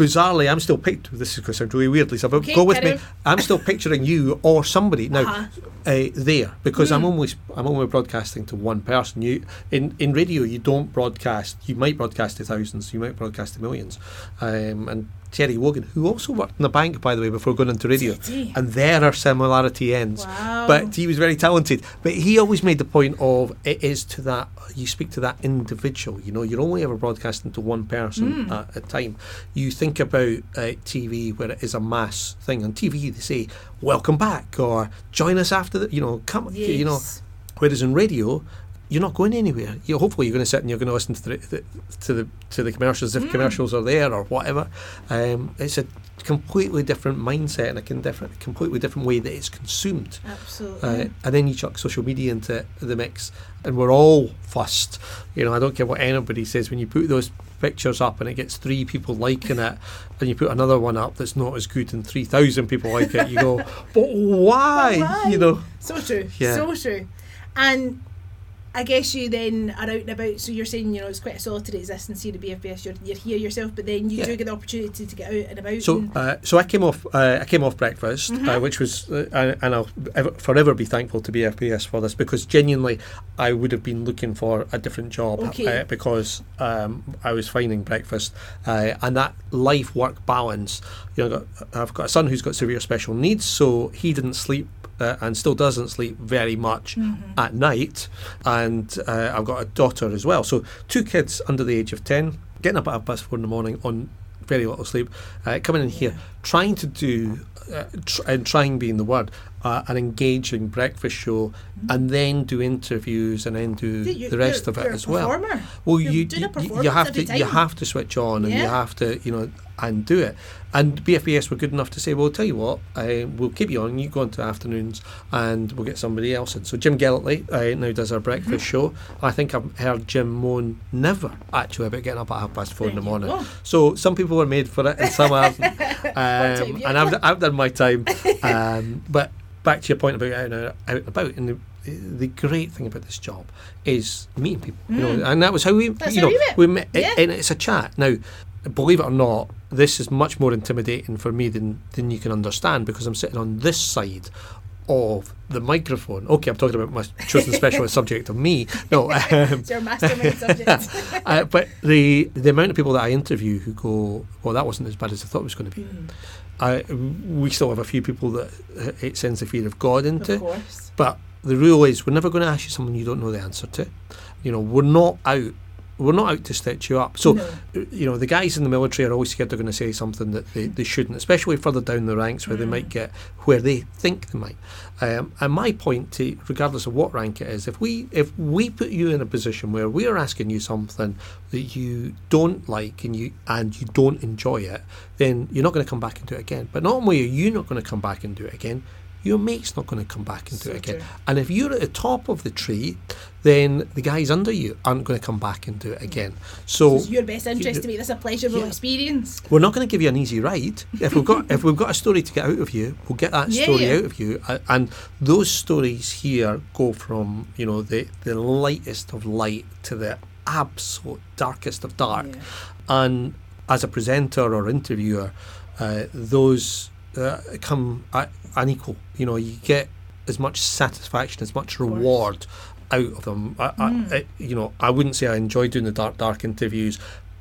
bizarrely, I'm still picturing. This is going to sound really weird, Lisa, but Okay, go with me. I'm still picturing you or somebody now Uh-huh. uh, there because I'm Mm. only I'm only broadcasting to one person. You in in radio you don't broadcast. You might broadcast to thousands. You might broadcast to millions. Um, and Terry Wogan, who also worked in the bank by the way before going into radio, and there our similarity ends. Wow. But he was very talented. But he always made the point of it is to that you speak to that individual. You know, you're only ever broadcasting to one person Mm. at a time. You think about uh, TV where it is a mass thing. On TV, they say "Welcome back" or "Join us after the," you know, come, you know. Yes. Whereas in radio, you're not going anywhere. You hopefully you're going to sit and you're going to listen to the, the to the to the commercials if Mm. commercials are there or whatever. Um, it's a completely different mindset and a different, completely different way that it's consumed. Absolutely. Uh, and then you chuck social media into the mix, and we're all fussed. You know, I don't care what anybody says. When you put those pictures up and it gets three people liking it, and you put another one up that's not as good and three thousand people like it, you go, but why? But why? You know, So true. Yeah. So true. And I guess you then are out and about. So you're saying, you know, it's quite a solitary existence here at BFBS. You're, you're here yourself, but then you Yeah. do get the opportunity to get out and about. So, and, uh, so I came off. Uh, I came off breakfast, uh, Mhm. which was, uh, and- I'll ever, forever be thankful to BFBS for this because genuinely, I would have been looking for a different job Okay. uh, because um, I was finding breakfast uh, and that life work balance. You know, I've got a son who's got severe special needs, so he didn't sleep. Uh, and still doesn't sleep very much Mm-hmm. at night, and uh, I've got a daughter as well. So two kids under the age of ten, getting up at half past four in the morning on very little sleep, uh, coming in here, trying to do, uh, tr- and trying being the word, uh, an engaging breakfast show, and then do interviews and then do You- the rest of it as well. Well, You're you you, you have to you have to switch on and you have to you know and do it. And BFBS were good enough to say, well, tell you what, uh, we'll keep you on. You go on to afternoons and we'll get somebody else in. So Jim Gellertley uh, now does our breakfast Mm-hmm. show. I think I've heard Jim moan never actually about getting up at half past four in the morning. go. So some people were made for it and some haven't. um, and I've, I've done my time. Um, but back to your point about out and out and about, and the, the great thing about this job is meeting people. You know, and that was how we, Mm. That's you know, we met. we met, Yeah. and it's a chat. Now, believe it or not, this is much more intimidating for me than than you can understand because I'm sitting on this side of the microphone. Okay, I'm talking about my chosen specialist subject of me. No, um, It's your mastermind subject. uh, but the the amount of people that I interview who go, well, that wasn't as bad as I thought it was going to be. Mm, I, we still have a few people that uh, it sends the fear of God into. of course. But the rule is, we're never going to ask you something you don't know the answer to. You know, we're not out. We're not out to stitch you up. So, No. you know, the guys in the military are always scared they're going to say something that they, they shouldn't, especially further down the ranks where they Mm. might get where they think they might. Um, and my point, to, regardless of what rank it is, if we if we put you in a position where we are asking you something that you don't like and you and you don't enjoy it, then you're not going to come back and do it again. But not only are you not going to come back and do it again, your mate's not going to come back and do So it again. true. And if you're at the top of the tree, then the guys under you aren't going to come back and do it again. So It's your best interest to make this a pleasurable Yeah. experience. we're not going to give you an easy ride. If we've got if we've got a story to get out of you, we'll get that Yeah, story yeah. out of you. And those stories here go from you know the the lightest of light to the absolute darkest of dark. And as a presenter or interviewer, uh, those uh, come at unequal. You know, you get as much satisfaction, as much reward out of them. I, Mm. I, I, you know, I wouldn't say I enjoy doing the dark, dark interviews,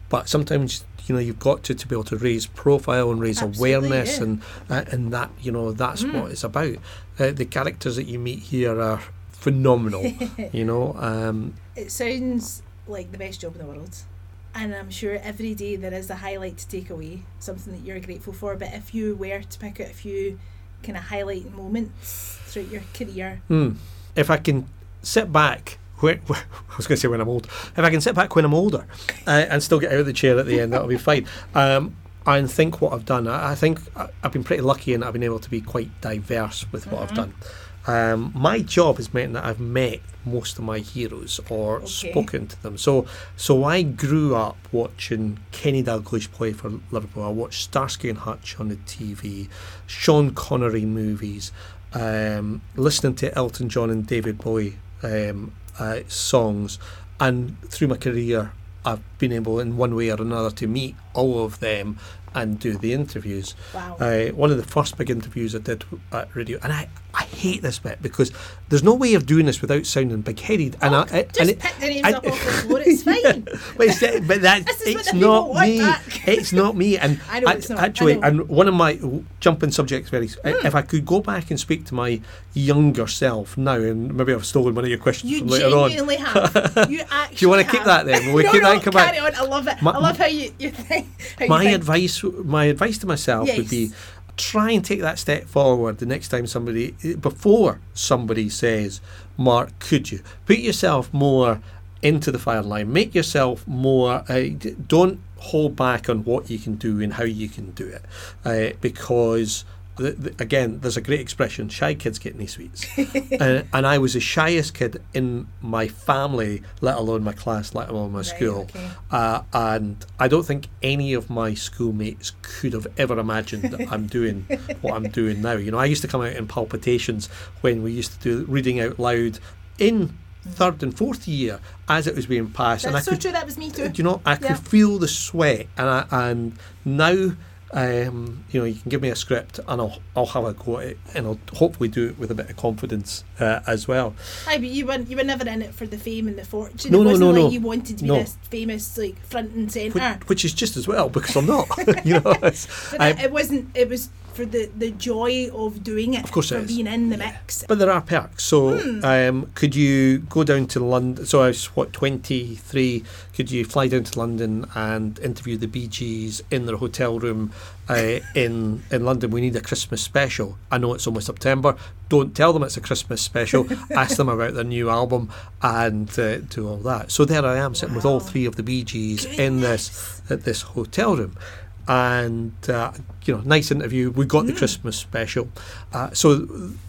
but sometimes you know you've got to to be able to raise profile and raise Absolutely, awareness, yeah. and uh, and that you know that's Mm. what it's about. Uh, the characters that you meet here are phenomenal. you know, um, It sounds like the best job in the world. And I'm sure every day there is a highlight to take away, something that you're grateful for. But if you were to pick out a few kind of highlight moments throughout your career, Hmm. If I can sit back, when, I was going to say when I'm old, if I can sit back when I'm older uh, and still get out of the chair at the end, that'll be fine. Um, and think what I've done. I, I think I- I've been pretty lucky in that I've been able to be quite diverse with what I've done. Um, my job has meant that I've met most of my heroes or Okay. spoken to them. So, so I grew up watching Kenny Dalglish play for Liverpool. I watched Starsky and Hutch on the TV, Sean Connery movies, um, listening to Elton John and David Bowie um, uh, songs, and through my career, I've been able, in one way or another, to meet all of them and do the interviews. wow. Uh, one of the first big interviews I did at radio, and I, I hate this bit because there's no way of doing this without sounding big headed. And Oh, I, just and it- pick the names and- up off the floor, it's fine. but, it's, but that This is what it's not me. It's not me. And I know it's not, actually, and one of my jumping subjects very. Hmm. If I could go back and speak to my younger self now, and maybe I've stolen one of your questions You from later on. genuinely have. You actually. Do you want to keep that then? Will we no, keep no, that and come back? on. I love it. My- I love how you, you think. How you my think. advice my advice to myself would be Yes. Try and take that step forward the next time somebody before somebody says mark could you put yourself more into the fire line? Make yourself more uh, don't hold back on what you can do and how you can do it. Uh, because the, the, again, there's a great expression: "Shy kids get no sweets," uh, and I was the shyest kid in my family, let alone my class, let alone my Right, school. okay. Uh, and I don't think any of my schoolmates could have ever imagined I'm doing what I'm doing now. You know, I used to come out in palpitations when we used to do reading out loud in third and fourth year as it was being passed, and I That's so could, true. That was me too. do you know, I Yeah. could feel the sweat, and I, and now. Um, you know, you can give me a script, and I'll I'll have a go at it, and I'll hopefully do it with a bit of confidence uh, as well. Aye, but you were you were never in it for the fame and the fortune. No, it no, wasn't no, like no. you wanted to be No. this famous like front and centre. which is just as well because I'm not. you know, I- it, it wasn't. It was for the the joy of doing it. Of course it for is. being in the mix. But there are perks. So, Hmm. um, could you go down to London? So, I was what twenty three. Could you fly down to London and interview the Bee Gees in their hotel room uh, in in London? We need a Christmas special. I know it's almost September. Don't tell them it's a Christmas special. Ask them about their new album and uh, do all that. So there I am sitting with all three of the Bee Gees in this at this hotel room. And uh, you know, nice interview. We got the Christmas special, uh, so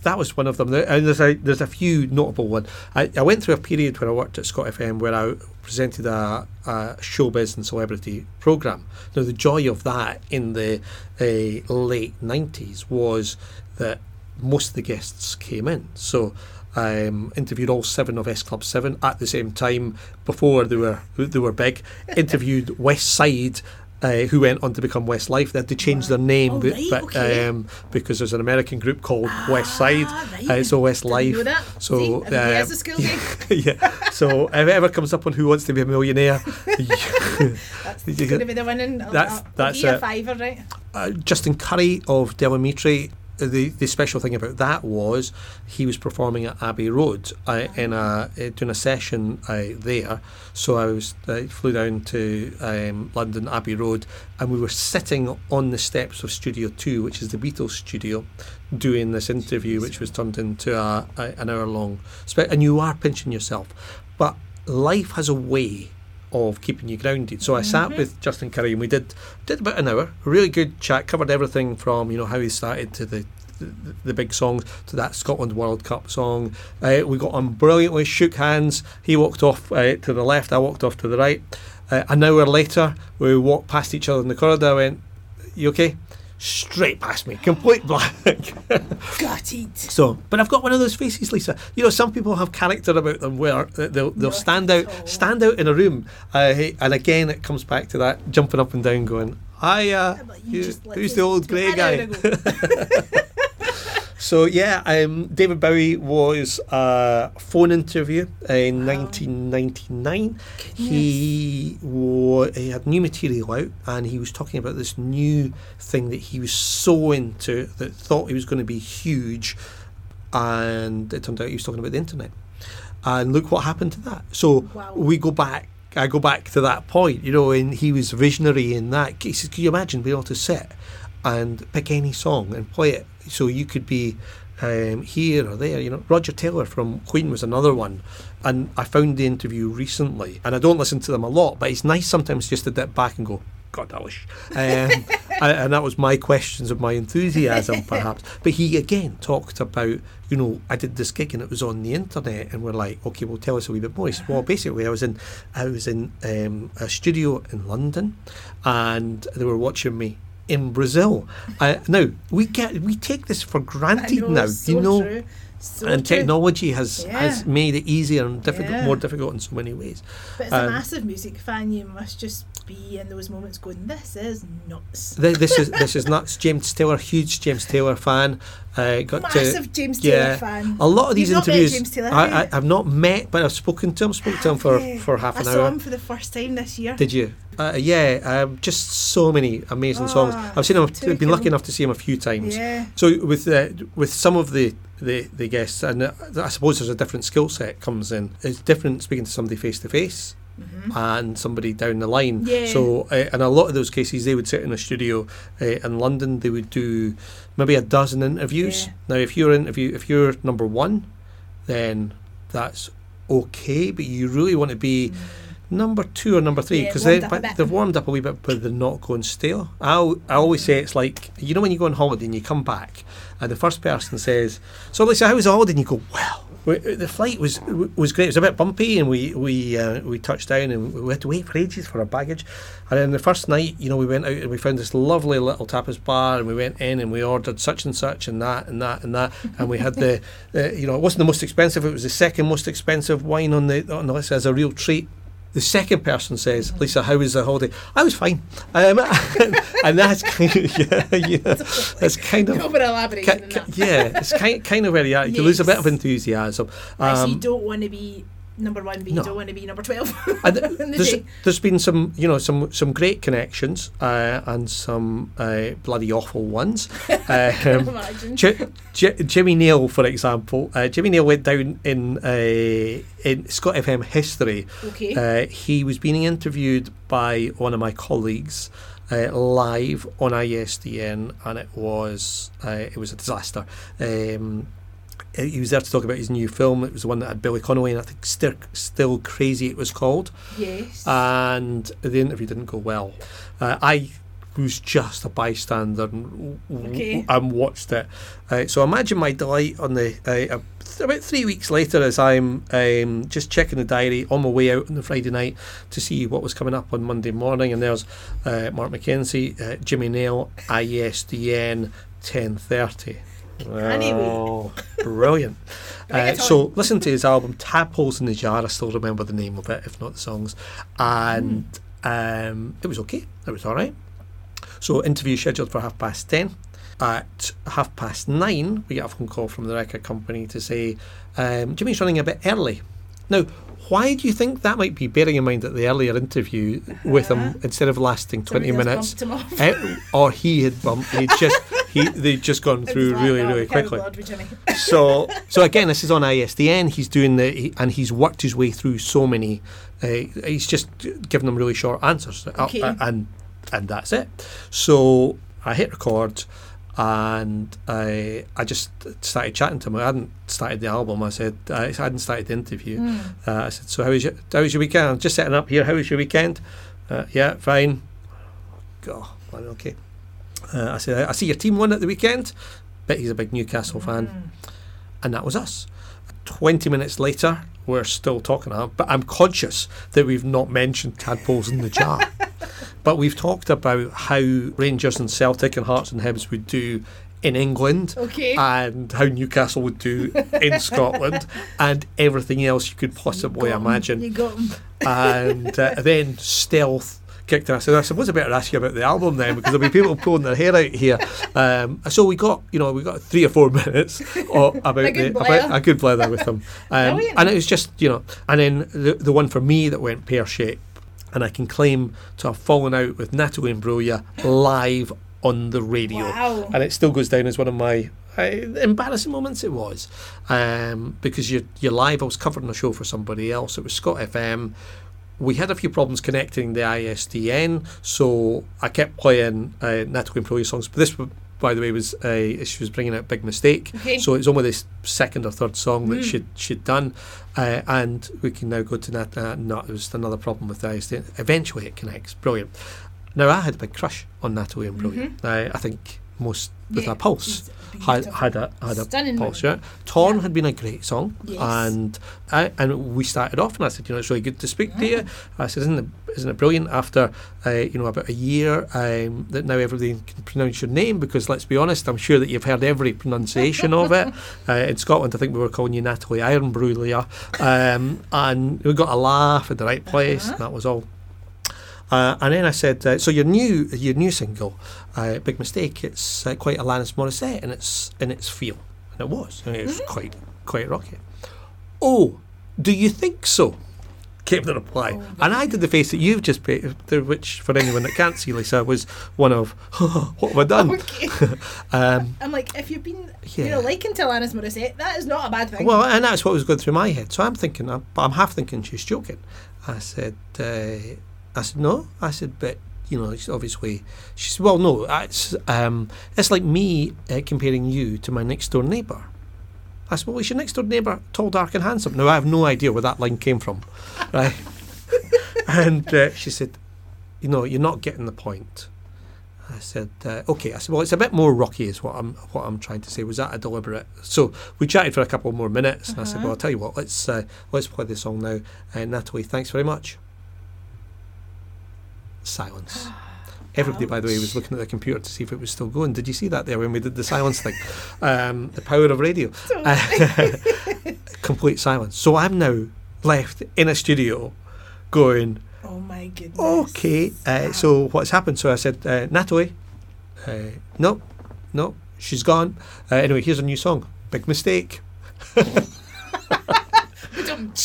that was one of them. And there's a there's a few notable one. I, I went through a period when I worked at Scot FM where I presented a, a showbiz and celebrity program. Now the joy of that in the uh, late nineties was that most of the guests came in. So um, interviewed all seven of S Club Seven at the same time before they were they were big. interviewed West Side. Uh, who went on to become Westlife? They had to change their name, Oh, but, right, but, okay. um, because there's an American group called West Side, Ah, right. uh, so Westlife. So See, um, school day. yeah. So if it ever comes up on Who Wants to Be a Millionaire, That's going to be the winning. That's- I'll that's a fiver, right? uh, Justin Currie of Del Amitri. The the special thing about that was he was performing at Abbey Road uh, in a uh, doing a session uh, there. So I was flew down to um, London Abbey Road, and we were sitting on the steps of Studio Two, which is the Beatles studio, doing this interview, which was turned into a, a an hour long. Spe- and you are pinching yourself, but life has a way of keeping you grounded. So I sat with Justin Currie and we did did about an hour, really good chat, covered everything from you know how he started to the the, the big songs to that Scotland World Cup song. Uh, we got on brilliantly, shook hands. He walked off uh, to the left, I walked off to the right. Uh, an hour later, we walked past each other in the corridor. I went, "You okay?" Straight past me, complete black. Got it. So, but I've got one of those faces, Lisa. You know, some people have character about them where they'll they'll stand out stand out in a room, uh, and again it comes back to that jumping up and down, going, "Hi, uh, But you you- who's the old grey guy?" So yeah, um, David Bowie was a phone interview in Wow. 1999. He wa- he had new material out, and he was talking about this new thing that he was so into that thought he was going to be huge, and it turned out he was talking about the internet. And look what happened to that. So Wow. we go back I go back to that point, you know, and he was visionary in that. He says, "Can you imagine being able to sit and pick any song and play it? So you could be um, here or there. You know, Roger Taylor from Queen was another one, and I found the interview recently, and I don't listen to them a lot, but it's nice sometimes just to dip back and go, God, I wish. Um, and, and that was my questions of my enthusiasm, perhaps. But he again talked about, you know, I did this gig and it was on the internet, and we're like, okay, well, tell us a wee bit more. He said, well, basically, I was in, I was in um, a studio in London, and they were watching me in Brazil. Uh, now we get we take this for granted know, now, so you know. So and true. technology has, has made it easier and difficult, Yeah. more difficult in so many ways. But as a um, massive music fan, you must just be in those moments going, "This is nuts." Th- This is this is nuts. James Taylor, huge James Taylor fan. Uh, got Massive to James Taylor fan. a lot of these You've interviews. Taylor, I, have I, I've not met, but I've spoken to him. Spoke to him for, for half I an saw hour. him for the first time this year. Did you? Uh, yeah, um, just so many amazing songs. Ah, I've seen him. too been lucky enough to see him a few times. Yeah. So with uh, with some of the, the, the guests, and uh, I suppose there's a different skill set comes in. It's different speaking to somebody face to face and somebody down the line. Mm-hmm. Yeah. So uh, in a lot of those cases, they would sit in a studio uh, in London. They would do maybe a dozen interviews. Yeah. Now, if you're interview, if you're number one, then that's okay. But you really want to be number two or number three because warmed they up a but bit. they've warmed up a wee bit, but they're not going stale. I I always say it's like you know when you go on holiday and you come back, and the first person says, "So Lisa, how was the holiday?" and you go, "Well." we- The flight was was great. It was a bit bumpy, and we we uh, we touched down, and we had to wait for ages for our baggage. And then the first night, you know, we went out and we found this lovely little tapas bar, and we went in and we ordered such and such and that and that and that, and we had the, uh, you know, it wasn't the most expensive. It was the second most expensive wine on the on the list as a real treat. The second person says, "Lisa, how was the holiday?" I was fine, um, and that's kind of yeah, yeah, that's kind of Over elaborating ki- on ki- that. yeah, it's kind kind of where you are. You lose a bit of enthusiasm. So you Um, don't want to be number one, but you no. don't want to be number twelve. the there's, there's been some, you know, some some great connections uh, and some uh, bloody awful ones. Um, Imagine. J- J- Jimmy Nail, for example, uh, Jimmy Nail went down in uh, in Scot FM history. Okay. Uh, he was being interviewed by one of my colleagues uh, live on ISDN, and it was uh, it was a disaster. Um, uh, uh, he was there to talk about his new film. It was the one that had Billy Connolly, and I think Still, Still Crazy it was called. Yes. And the interview didn't go well. Uh, I was just a bystander and, okay. and watched it. Uh, so imagine my delight on the uh, about three weeks later as I'm um, just checking the diary on my way out on the Friday night to see what was coming up on Monday morning. And there's uh, Mark McKenzie, uh, Jimmy Nail, ISDN 1030. Oh, brilliant. Uh, so listen to his album Tadpoles in the Jar. I still remember the name of it, if not the songs. And mm. um, it was okay. It was all right. So interview scheduled for half past ten. At half past nine, we get a phone call from the record company to say, um, Jimmy's running a bit early. Now, why do you think that might be? Bearing in mind that the earlier interview with him, instead of lasting twenty minutes, it, or he had bumped, he just he they'd just gone through like, really oh, really quickly. So so again, this is on ISDN. He's doing the he, and he's worked his way through so many. Uh, he's just given them really short answers, Uh, Okay. uh, and and that's it. So I hit record, and I I just started chatting to him. I hadn't started the album. I said I hadn't started the interview. Hmm. Uh, I said, "So how was your how was your weekend? I'm just setting up here. How was your weekend? Uh, yeah, fine. God, okay. Uh, I said, I see your team won at the weekend. Bet he's a big Newcastle fan, Hmm. and that was us. Twenty minutes later, we're still talking about, but I'm conscious that we've not mentioned tadpoles in the jar. but we've talked about how Rangers and Celtic and Hearts and Hibs would do in England Okay. and how Newcastle would do in Scotland and everything else you could possibly 'em. imagine. You got. And uh, then stealth kicked in. I said, I suppose I better ask you about the album then because there'll be people pulling their hair out here. Um, so we got, you know, we got three or four minutes o- about A the good about blather. a good blather with them, um, and it was just, you know, and then the the one for me that went pear shaped, and I can claim to have fallen out with Natalie Imbruglia live on the radio Wow. and it still goes down as one of my uh, embarrassing moments. It was um, because you're you're live. I was covering a show for somebody else. It was Scot FM. We had a few problems connecting the ISDN, so I kept playing uh, Natalie Imbruglia songs. But this, by the way, was uh, she was bringing out Big Mistake, Okay. so it's only this second or third song that Mm. she'd she'd done, uh, and we can now go to Nat. Uh, no, it was another problem with the ISDN. Eventually, it connects. Brilliant. Now I had a big crush on Natalie Imbruglia. Uh, I think most with Yeah, a pulse had had a had a Stunning pulse. Yeah. Torn Yeah. had been a great song, Yes. and I, and we started off, and I said, you know, it's really good to speak to Mm. you. I said, isn't it, isn't it brilliant after uh, you know about a year um, that now everybody can pronounce your name? Because let's be honest, I'm sure that you've heard every pronunciation of it. Uh, in Scotland, I think we were calling you Natalie Ironbruglia, um, and we got a laugh at the right place. Uh-huh. And that was all. Uh, and then I said, uh, "So your new your new single, uh, Big Mistake, it's uh, quite Alanis Morissette in its in its feel, and it was. I mean, it was quite quite rocky." Oh, do you think so? Came the reply, Oh, and I did the face that you've just painted, which for anyone that can't see, Lisa, was one of "What have I done?" Okay. Um, I'm like, if you've been Yeah. you know, liking to Alanis Morissette, that is not a bad thing. Well, and that's what was going through my head. So I'm thinking, I'm, I'm half thinking she's joking. I said, uh, I said no. I said, but you know, it's obviously, she said, well, no. It's um, it's like me uh, comparing you to my next door neighbour. I said, well, is your next door neighbour tall, dark, and handsome? Now I have no idea where that line came from, right? and uh, she said, you know, you're not getting the point. I said, uh, okay. I said, well, it's a bit more rocky, is what I'm what I'm trying to say. Was that a deliberate? So we chatted for a couple more minutes, and I said, Uh-huh. well, I'll tell you what. Let's uh, let's play the song now. Uh, Natalie, thanks very much. Silence. Everybody, by the way, was looking at the computer to see if it was still going. Did you see that there when we did the silence thing? Um, the power of radio. Complete silence. So I'm now left in a studio, going. oh my goodness. Okay, uh, so what's happened? So I said, uh, Natalie, uh, no, no, she's gone. Uh, anyway, here's a new song, Big Mistake.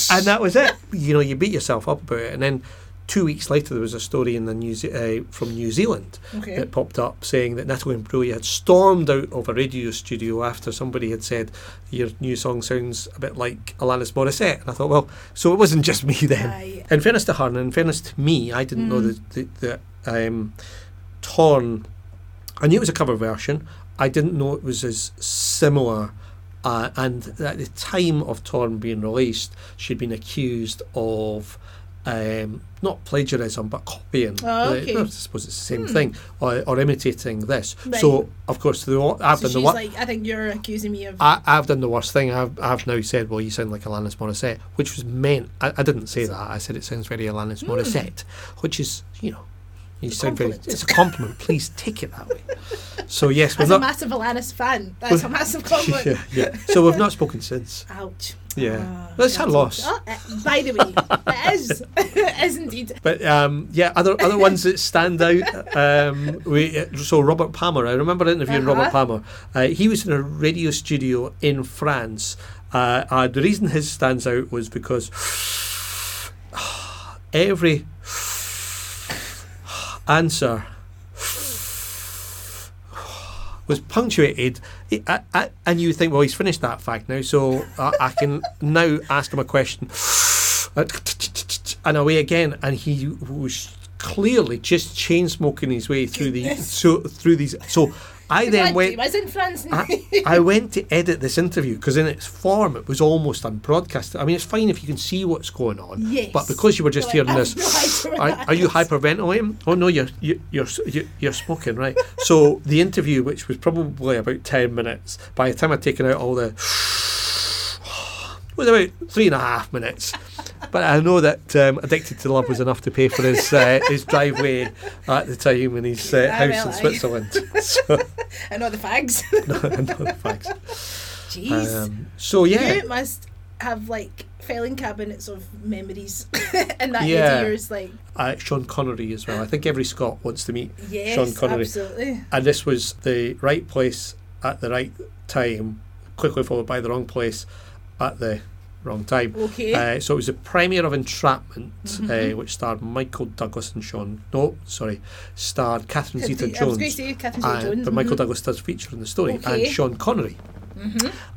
And that was it. You know, you beat yourself up about it. And then two weeks later, there was a story in the New Ze- uh, from New Zealand Okay. that popped up saying that Natalie Imbruglia had stormed out of a radio studio after somebody had said, your new song sounds a bit like Alanis Morissette. And I thought, well, so it wasn't just me then. Right. In fairness to her, and in fairness to me, I didn't know Mm. that that, that um, Torn. I knew it was a cover version. I didn't know it was as similar. Uh, and at the time of Torn being released, she'd been accused of um, not plagiarism but copying. Oh, okay. I suppose it's the same Hmm. thing, or, or imitating this. Right. So, of course, the, I've So done the wo- like, I think you're accusing me of. I, I've done the worst thing. I've, I've now said, well, you sound like Alanis Morissette, which was meant. I, I didn't say that. I said it sounds very Alanis Hmm. Morissette, which is, you know, you It's a sound very. compliment. It's a compliment. Please take it that way. So yes, we've As a massive Alanis fan, that's a massive compliment. yeah, yeah. So we've not spoken since. Ouch. Yeah. Ah, That's her loss. Oh, uh, by the way, it is. it is indeed. But um, yeah, other other ones that stand out. Um, we uh, so Robert Palmer. I remember interviewing Robert Uh-huh. Palmer. Uh, he was in a radio studio in France. Uh, uh, the reason his stands out was because every answer was punctuated, I, I, I- and you think, well, he's finished that fact now, so I, I can now ask him a question, and away again, and he was clearly just chain smoking his way through the so through these. So I then went. he was in France. I, I went to edit this interview because in its form it was almost unbroadcasted. I mean, it's fine if you can see what's going on, Yes. but because you were just You're hearing "I this, no are, are you hyperventilating? Oh no, you're you, you're you're you're smoking, right? so the interview, which was probably about ten minutes, by the time I'd taken out all the, was about three and a half minutes. But I know that um, Addicted to Love was enough to pay for his uh, his driveway at the time in his uh, house well, in. Switzerland. so, and all the fags. no, no fags. Jeez. Um, so yeah, You must have like filing cabinets of memories in that Yeah. years. Like, uh, Sean Connery as well. I think every Scot wants to meet yes, Sean Connery. absolutely. and this was the right place at the right time, quickly followed by the wrong place at the wrong time. Okay. Uh, so it was the premiere of Entrapment, Mhm. uh, which starred Michael Douglas and Sean. No, sorry, starred Catherine I was Zeta going to Jones. say Catherine Uh, Zeta Jones. but Michael mhm. Douglas does feature in the story, Okay. and Sean Connery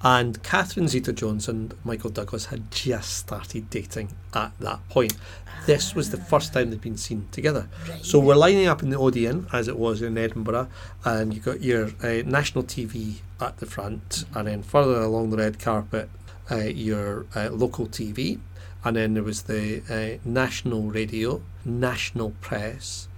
And Catherine Zeta Jones and Michael Douglas had just started dating at that point. This was the first time they'd been seen together. So we're lining up in the Odeon, as it was in Edinburgh, and you've got your uh, national TV at the front, and then further along the red carpet, uh, your uh, local TV, and then there was the uh, national radio, national press,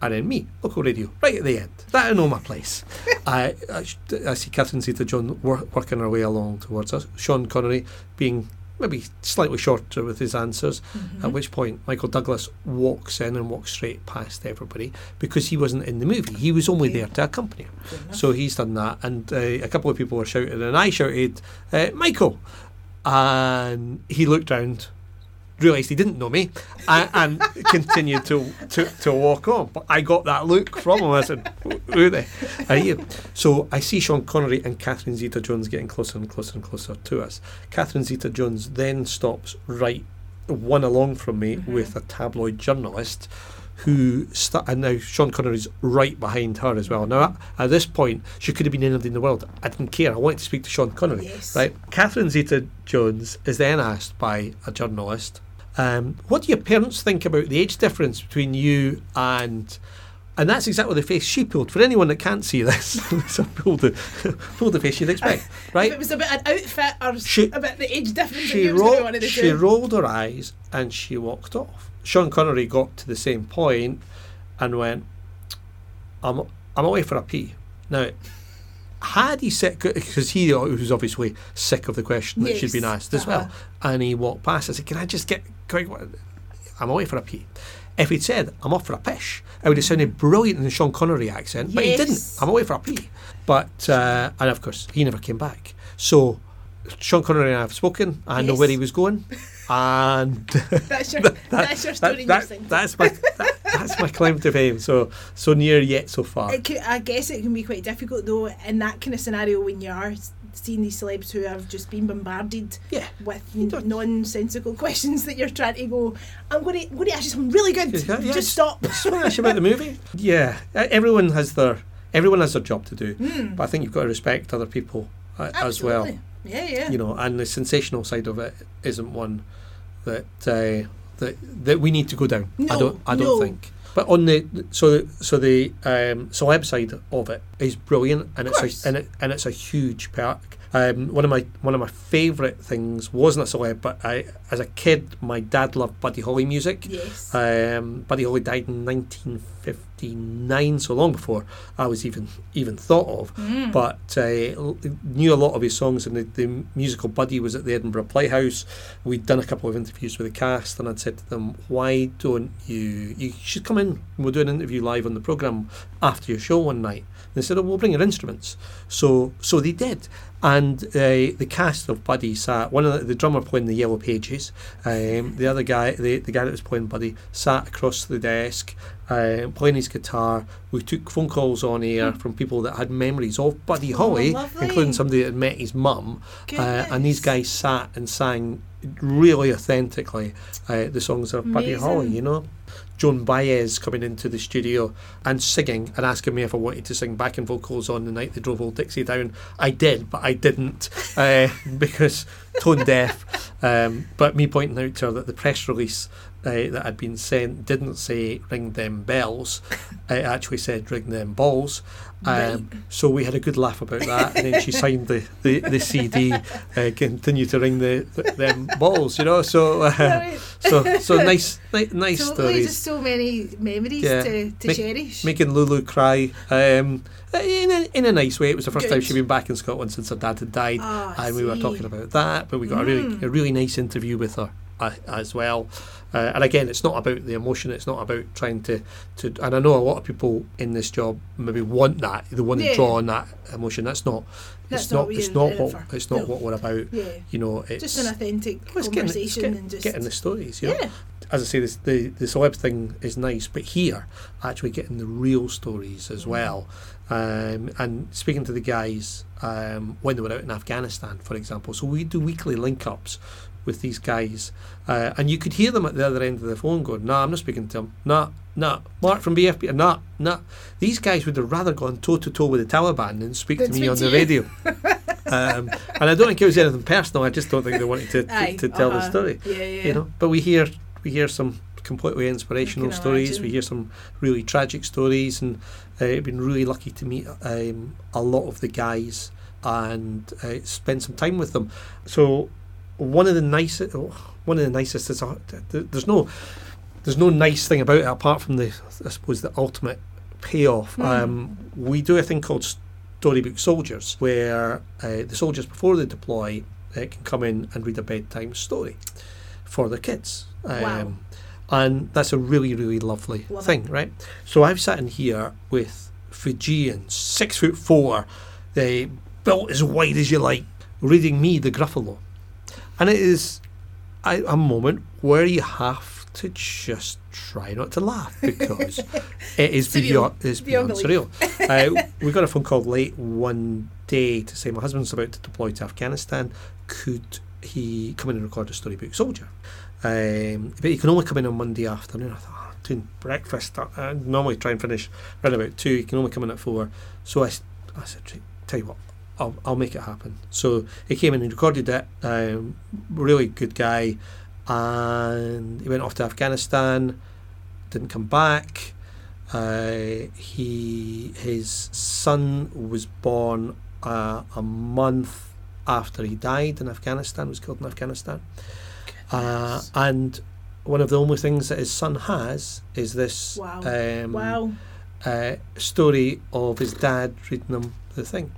and then me, local radio, right at the end. That I know my place. I, I, I see Catherine Zeta John wor- working her way along towards us. Sean Connery being maybe slightly shorter with his answers, at which point Michael Douglas walks in and walks straight past everybody because he wasn't in the movie. He was only there to accompany her. So he's done that, and uh, a couple of people were shouting, and I shouted, uh, Michael! And he looked round, realised he didn't know me, and, and continued to, to, to walk on. But I got that look from him. I said, Who the are you? So I see Sean Connery and Catherine Zeta Jones getting closer and closer and closer to us. Catherine Zeta Jones then stops right one along from me mm-hmm. with a tabloid journalist who sta and now Sean Connery's right behind her as well. Now at, at this point, she could have been anything in the world. I didn't care. I wanted to speak to Sean Connery. Yes. Right. Catherine Zeta Jones is then asked by a journalist, um, "What do your parents think about the age difference between you and?" And that's exactly the face she pulled. For anyone that can't see this, so pulled the pulled the face you'd expect, If right? it was about an outfit or She- about the age difference, she, that you was gonna ro- wanted to she rolled her eyes and she walked off. Sean Connery got to the same point and went, I'm, I'm away for a pee. Now, had he said, because he was obviously sick of the question that she'd been asked as uh-huh. well, and he walked past, I said, Can I just get quick? I'm away for a pee. If he'd said, I'm off for a pish, it would have sounded brilliant in the Sean Connery accent, but he didn't. I'm away for a pee. But, uh, and of course, he never came back. So, Sean Connery and I have spoken. I know where he was going. And That's your, that's your story. that- that- that's my that, that's my claim to fame. So so near yet so far. It could, I guess it can be quite difficult though in that kind of scenario when you are seeing these celebs who have just been bombarded Yeah. with nonsensical questions that you're trying to go. I'm going to, I'm going to ask you something really good. Yeah, yeah, just stop. Smash about the movie. Yeah, everyone has their everyone has their job to do, Hmm. but I think you've got to respect other people uh, as well. Yeah, yeah. You know, and the sensational side of it isn't one that uh, that that we need to go down. I No, don't. I don't think. But on the so so the um, celeb side of it is brilliant, and it's a, and it and it's a huge perk. Um, one of my one of my favourite things wasn't a celeb, but I as a kid my dad loved Buddy Holly music. Yes. Um, Buddy Holly died in 1959, so long before I was even even thought of. Mm. But uh, knew a lot of his songs, and the, the musical Buddy was at the Edinburgh Playhouse. We'd done a couple of interviews with the cast, and I'd said to them, "Why don't you? You should come in. We'll do an interview live on the program after your show one night." They said, "Oh, we'll bring your instruments." So so they did. And uh, the cast of Buddy sat. One of the, the drummer playing the Yellow Pages. Um, the other guy, the, the guy that was playing Buddy, sat across the desk, uh, playing his guitar. We took phone calls on air from people that had memories of Buddy Oh, Holly, lovely. including somebody that had met his mum. Uh, and these guys sat and sang really authentically uh, the songs of Buddy Holly. You know. Joan Baez coming into the studio and singing and asking me if I wanted to sing backing vocals on the night they drove Old Dixie down. I did, but I didn't uh, because tone deaf. Um, but me pointing out to her that the press release uh, that had been sent didn't say ring them bells, it actually said ring them balls. Um, Right. So we had a good laugh about that, and then she signed the, the, the CD, uh, continue to ring the, the them balls, you know. So uh, so so nice ni- nice Totally, stories. just so many memories Yeah. to, to Make- cherish. making Lulu cry um, in, a, in a nice way. It was the first time she'd been back in Scotland since her dad had died, I and we were talking about that. But we got a really Mm. a really nice interview with her uh, as well. Uh, and again, it's not about the emotion. It's not about trying to, to. And I know a lot of people in this job maybe want that. They want to draw on that emotion. That's not. That's it's not not. what It's not what. for. It's not No. what we're about. yeah. You know, it's Just an authentic well, it's getting- conversation get- and just getting the stories. You know? yeah. as I say, this, the the celeb thing is nice, but here actually getting the real stories as well, um, and speaking to the guys um, when they were out in Afghanistan, for example. So we do weekly link ups with these guys, uh, and you could hear them at the other end of the phone going, "No, I'm not speaking to him. No, no, Mark from BFP. No, no." These guys would have rather gone toe to toe with the Taliban than speak to me on the you. radio. um, and I don't think it was anything personal. I just don't think they wanted to, Aye, to, to tell the uh-huh. story. Yeah, yeah. You know, but we hear we hear some completely inspirational stories. imagine. We hear some really tragic stories, and uh, I've been really lucky to meet um, a lot of the guys and uh, spend some time with them. So one of the nicest, one of the nicest is uh, th- there's no there's no nice thing about it apart from the I suppose the ultimate payoff. Hmm. Um, we do a thing called Storybook Soldiers, where uh, the soldiers before they deploy uh, can come in and read a bedtime story for their kids. Um, Wow. And that's a really, really lovely Love thing, right? So I've sat in here with Fijians, six foot four, they built as wide as you like, reading me the Gruffalo. And it is a, a moment where you have to just try not to laugh because it is beyond, it's Beyond beyond surreal. uh, we got a phone call late one day to say my husband's about to deploy to Afghanistan. Could he come in and record a storybook soldier? Um, but he can only come in on Monday afternoon. I thought, oh, doing breakfast. I normally try and finish around about two. He can only come in at four. So I, I said, "Right, tell you what, I'll, I'll make it happen. So he came in and recorded it. Um, really good guy. And he went off to Afghanistan, didn't come back. Uh, he his son was born uh, a month after he died in Afghanistan. Was killed in Afghanistan, uh, and one of the only things that his son has is this Wow. um, wow. uh, story of his dad reading him the thing,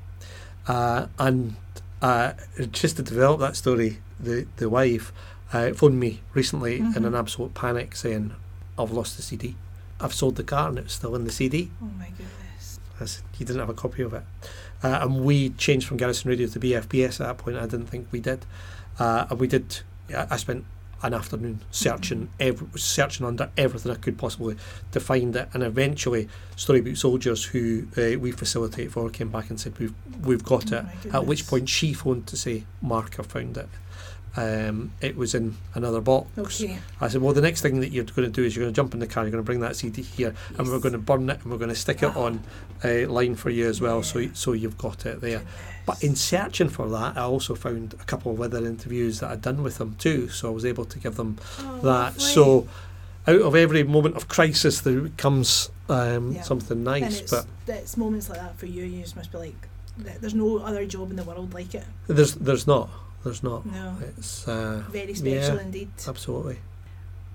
uh, and uh, just to develop that story, the the wife uh, phoned me recently in Mhm. an absolute panic, saying, "I've lost the CD. I've sold the car, and it's still in the CD." Oh my goodness. I said, "You didn't have a copy of it," uh, and we changed from Garrison Radio to BFBS at that point. I didn't think we did, uh, and we did. I I spent an afternoon searching every, searching under everything I could possibly to find it, and eventually Storybook Soldiers, who uh, we facilitate for, came back and said we've we've got Oh it. At which point she phoned to say, "Mark, I found it." Um, it was in another box. Okay. I said, "Well, the next thing that you're going to do is you're going to jump in the car, you're going to bring that CD here, and we're going to burn it, and we're going to stick it Oh. on uh, line for you as well, so Yeah. so you've got it there." But in searching for that, I also found a couple of other interviews that I'd done with them too, so I was able to give them Oh, that. lovely. So, out of every moment of crisis, there comes um, Yeah. something nice. it's, But it's moments like that for you. You just must be like, there's no other job in the world like it. there's there's not, there's not. No, It's uh, very special yeah. indeed. absolutely.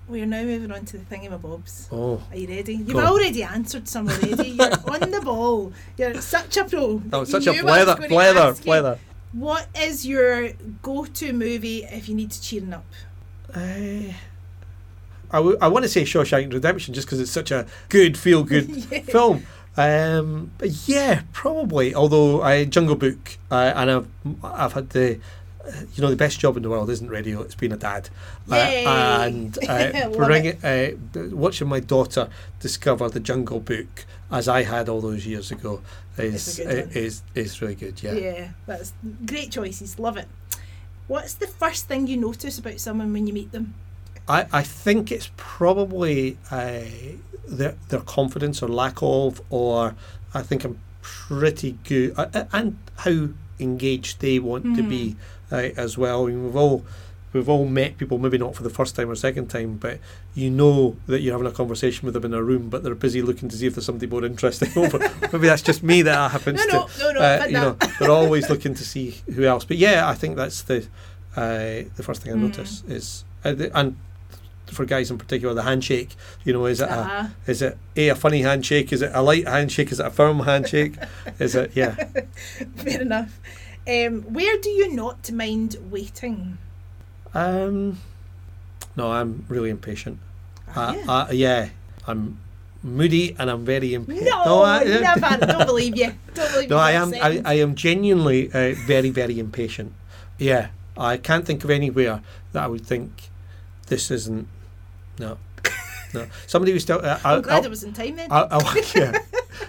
We are now moving on to the thingamabobs. Oh, Are you ready? You've Go on. already answered some already. You're on the ball. You're such a pro. that was You such a knew what I blether, blether, blether. What is your go-to movie if you need to cheering up? Uh, I, w- I want to say Shawshank Redemption just because it's such a good, feel good Yeah. film. Um, but yeah, probably. Although I Jungle Book, uh, and I've I've had the, you know, the best job in the world isn't radio. It's being a dad, uh, and uh, bring it. Uh, watching my daughter discover the Jungle Book as I had all those years ago is one. is is really good. Yeah. Yeah, that's great choices. Love it. What's the first thing you notice about someone when you meet them? I, I think it's probably uh, their their confidence or lack of, or I think I'm pretty good, uh, uh, and how engaged they want to be uh, as well. I mean, we've all we've all met people, maybe not for the first time or second time, but you know that you're having a conversation with them in a room, but they're busy looking to see if there's somebody more interesting over. maybe that's just me that happens No, to no, no, no. uh, you know, they're always looking to see who else. But yeah, I think that's the uh, the first thing I Mm. notice is, uh, the, and for guys in particular, the handshake. You know, is it Uh-huh. is it a, a funny handshake? Is it a light handshake? Is it a firm handshake? is it yeah? Fair enough. Um, where do you not mind waiting? Um, no, I'm really impatient. Are Uh, you? uh, yeah, I'm moody and I'm very impatient. no, I, never. Don't believe you. Don't believe No, I am. I. I am genuinely uh, very, very impatient. Yeah, I can't think of anywhere that I would think this isn't. No, no. Somebody was still. Uh, I'm I, glad I, it was in time then. I, I, yeah.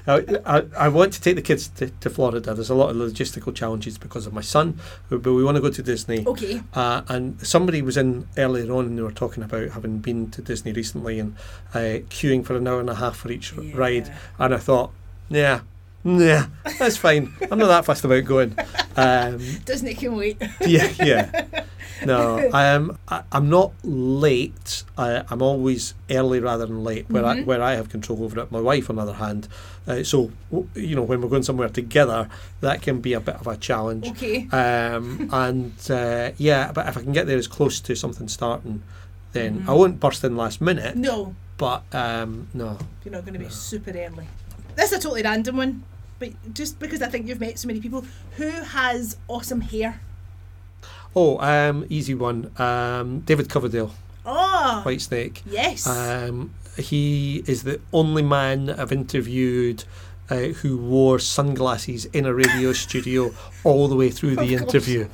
I, I, I want to take the kids to, to Florida. There's a lot of logistical challenges because of my son, but we want to go to Disney. okay. Uh, and somebody was in earlier on and they were talking about having been to Disney recently and uh, queuing for an hour and a half for each r- ride. And I thought, yeah, Nah, that's fine. I'm not that fussed about going. Um, Doesn't can wait? yeah, yeah. No, I am. I, I'm not late. I, I'm always early rather than late, where I Mhm. where I have control over it. My wife, on the other hand, uh, so you know when we're going somewhere together, that can be a bit of a challenge. Okay. Um, and uh, yeah, but if I can get there as close to something starting, then I Mhm. won't burst in last minute. No, But um, no, you're not going to be No. super early. This is a totally random one, but just because I think you've met so many people who has awesome hair. Oh, um, easy one. Um, David Coverdale, Oh, White Snake. yes. Um, he is the only man I've interviewed uh, who wore sunglasses in a radio studio all the way through the interview.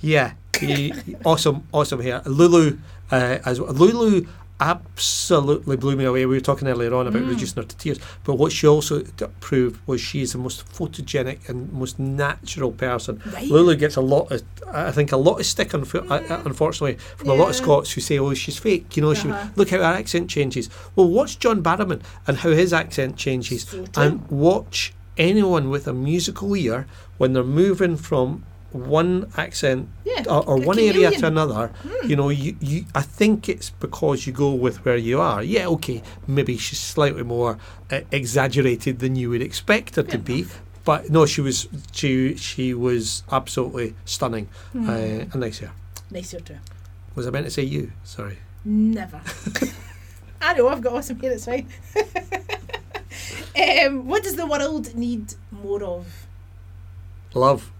Yeah, he, he- awesome, awesome hair. Lulu, uh, as well. Lulu absolutely blew me away. We were talking earlier on about Mm. reducing her to tears, but what she also proved was she is the most photogenic and most natural person. right. Lulu gets a lot of, I think, a lot of stick, unf- uh, unfortunately, from a lot of Scots who say, "Oh, she's fake." You know, she Uh-huh. look how her accent changes. Well, watch John Barrowman and how his accent changes, and watch anyone with a musical ear when they're moving from one accent yeah. or, or one area to another. Hmm. You know, you, you I think it's because you go with where you are. Yeah, okay, maybe she's slightly more uh, exaggerated than you would expect her to be. But no, she was she she was absolutely stunning. Hmm. Uh, and nice hair. Nice hair too. Was I meant to say you? Sorry. Never. I know, I've got awesome hair, it's fine. um, what does the world need more of? Love.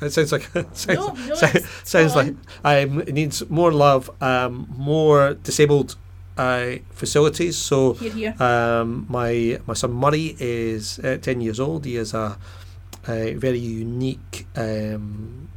It sounds like sounds, No, no, sounds, sounds like um, it needs more love, um, more disabled uh, facilities. So Here, here. um, my my son Murray is uh, ten years old. He has a, a very unique um,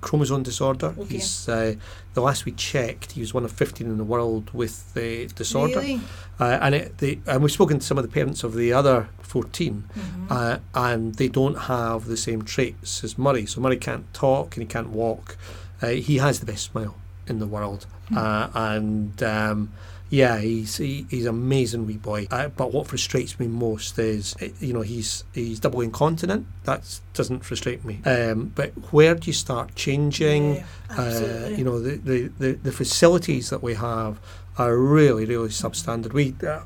chromosome disorder. Okay. He's uh, the last we checked, he was one of fifteen in the world with the disorder. Really? Uh, and it, the, and we've spoken to some of the parents of the other fourteen, Mhm. uh, and they don't have the same traits as Murray. So Murray can't talk and he can't walk. Uh, he has the best smile in the world, Hmm. uh, and um, yeah, he's he, he's an amazing wee boy. Uh, but what frustrates me most is, uh, you know, he's he's double incontinent. That doesn't frustrate me. Um, but where do you start changing? Yeah, Uh, you know, the, the, the, the facilities that we have are really, really substandard. We, uh,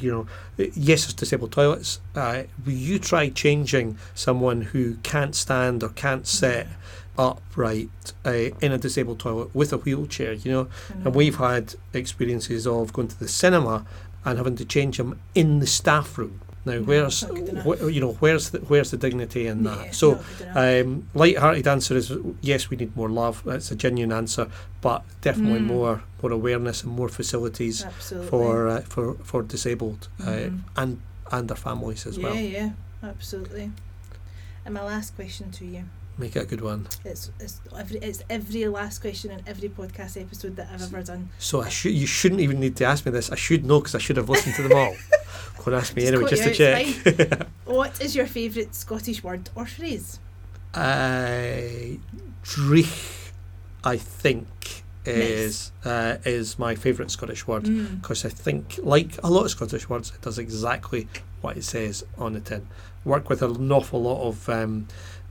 you know, yes, there's disabled toilets. Uh, you try changing someone who can't stand or can't sit upright uh, in a disabled toilet with a wheelchair, you know. Know. And we've had experiences of going to the cinema and having to change them in the staff room. Now, No, where's good enough. wh- you know where's the, where's the dignity in Yeah, that? So um, light-hearted answer is yes, we need more love. That's a genuine answer, but definitely Mm. more more awareness and more facilities absolutely. for uh, for for disabled uh, Mhm. and and their families as yeah, well. Yeah, yeah, absolutely. And my last question to you. Make it a good one. It's, it's every it's every last question in every podcast episode that I've ever done. So I should you shouldn't even need to ask me this. I should know because I should have listened to them all. Go and ask me Just anyway, just to check. What is your favourite Scottish word or phrase? uh, Dreich, I think, is uh, is my favourite Scottish word. Mm. because I think, like a lot of Scottish words, it does exactly what it says on the tin. Work with an awful lot of um,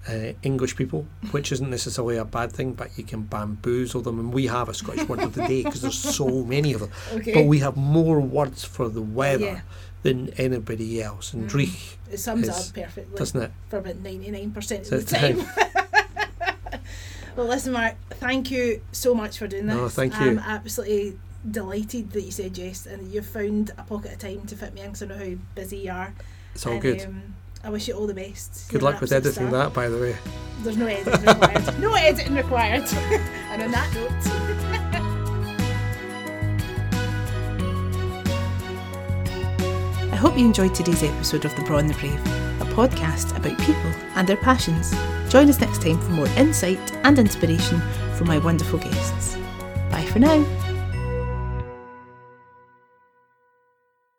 uh, English people, which isn't necessarily a bad thing, but you can bamboozle them. And we have a Scottish word of the day because there's so many of them. Okay. But we have more words for the weather Yeah. than anybody else. And Mm. Dreich, It sums is- up perfectly doesn't it? for about 99% of So the time. well, listen, Mark, thank you so much for doing this. No, thank I'm absolutely delighted that you said yes and that you've found a pocket of time to fit me in because I know how busy you are. It's all And, good. Um, I wish you all the best. Good You're luck with editing star. that, by the way. There's no editing required. no editing required. and on that note. I hope you enjoyed today's episode of The Braw and the Brave, a podcast about people and their passions. Join us next time for more insight and inspiration from my wonderful guests. Bye for now.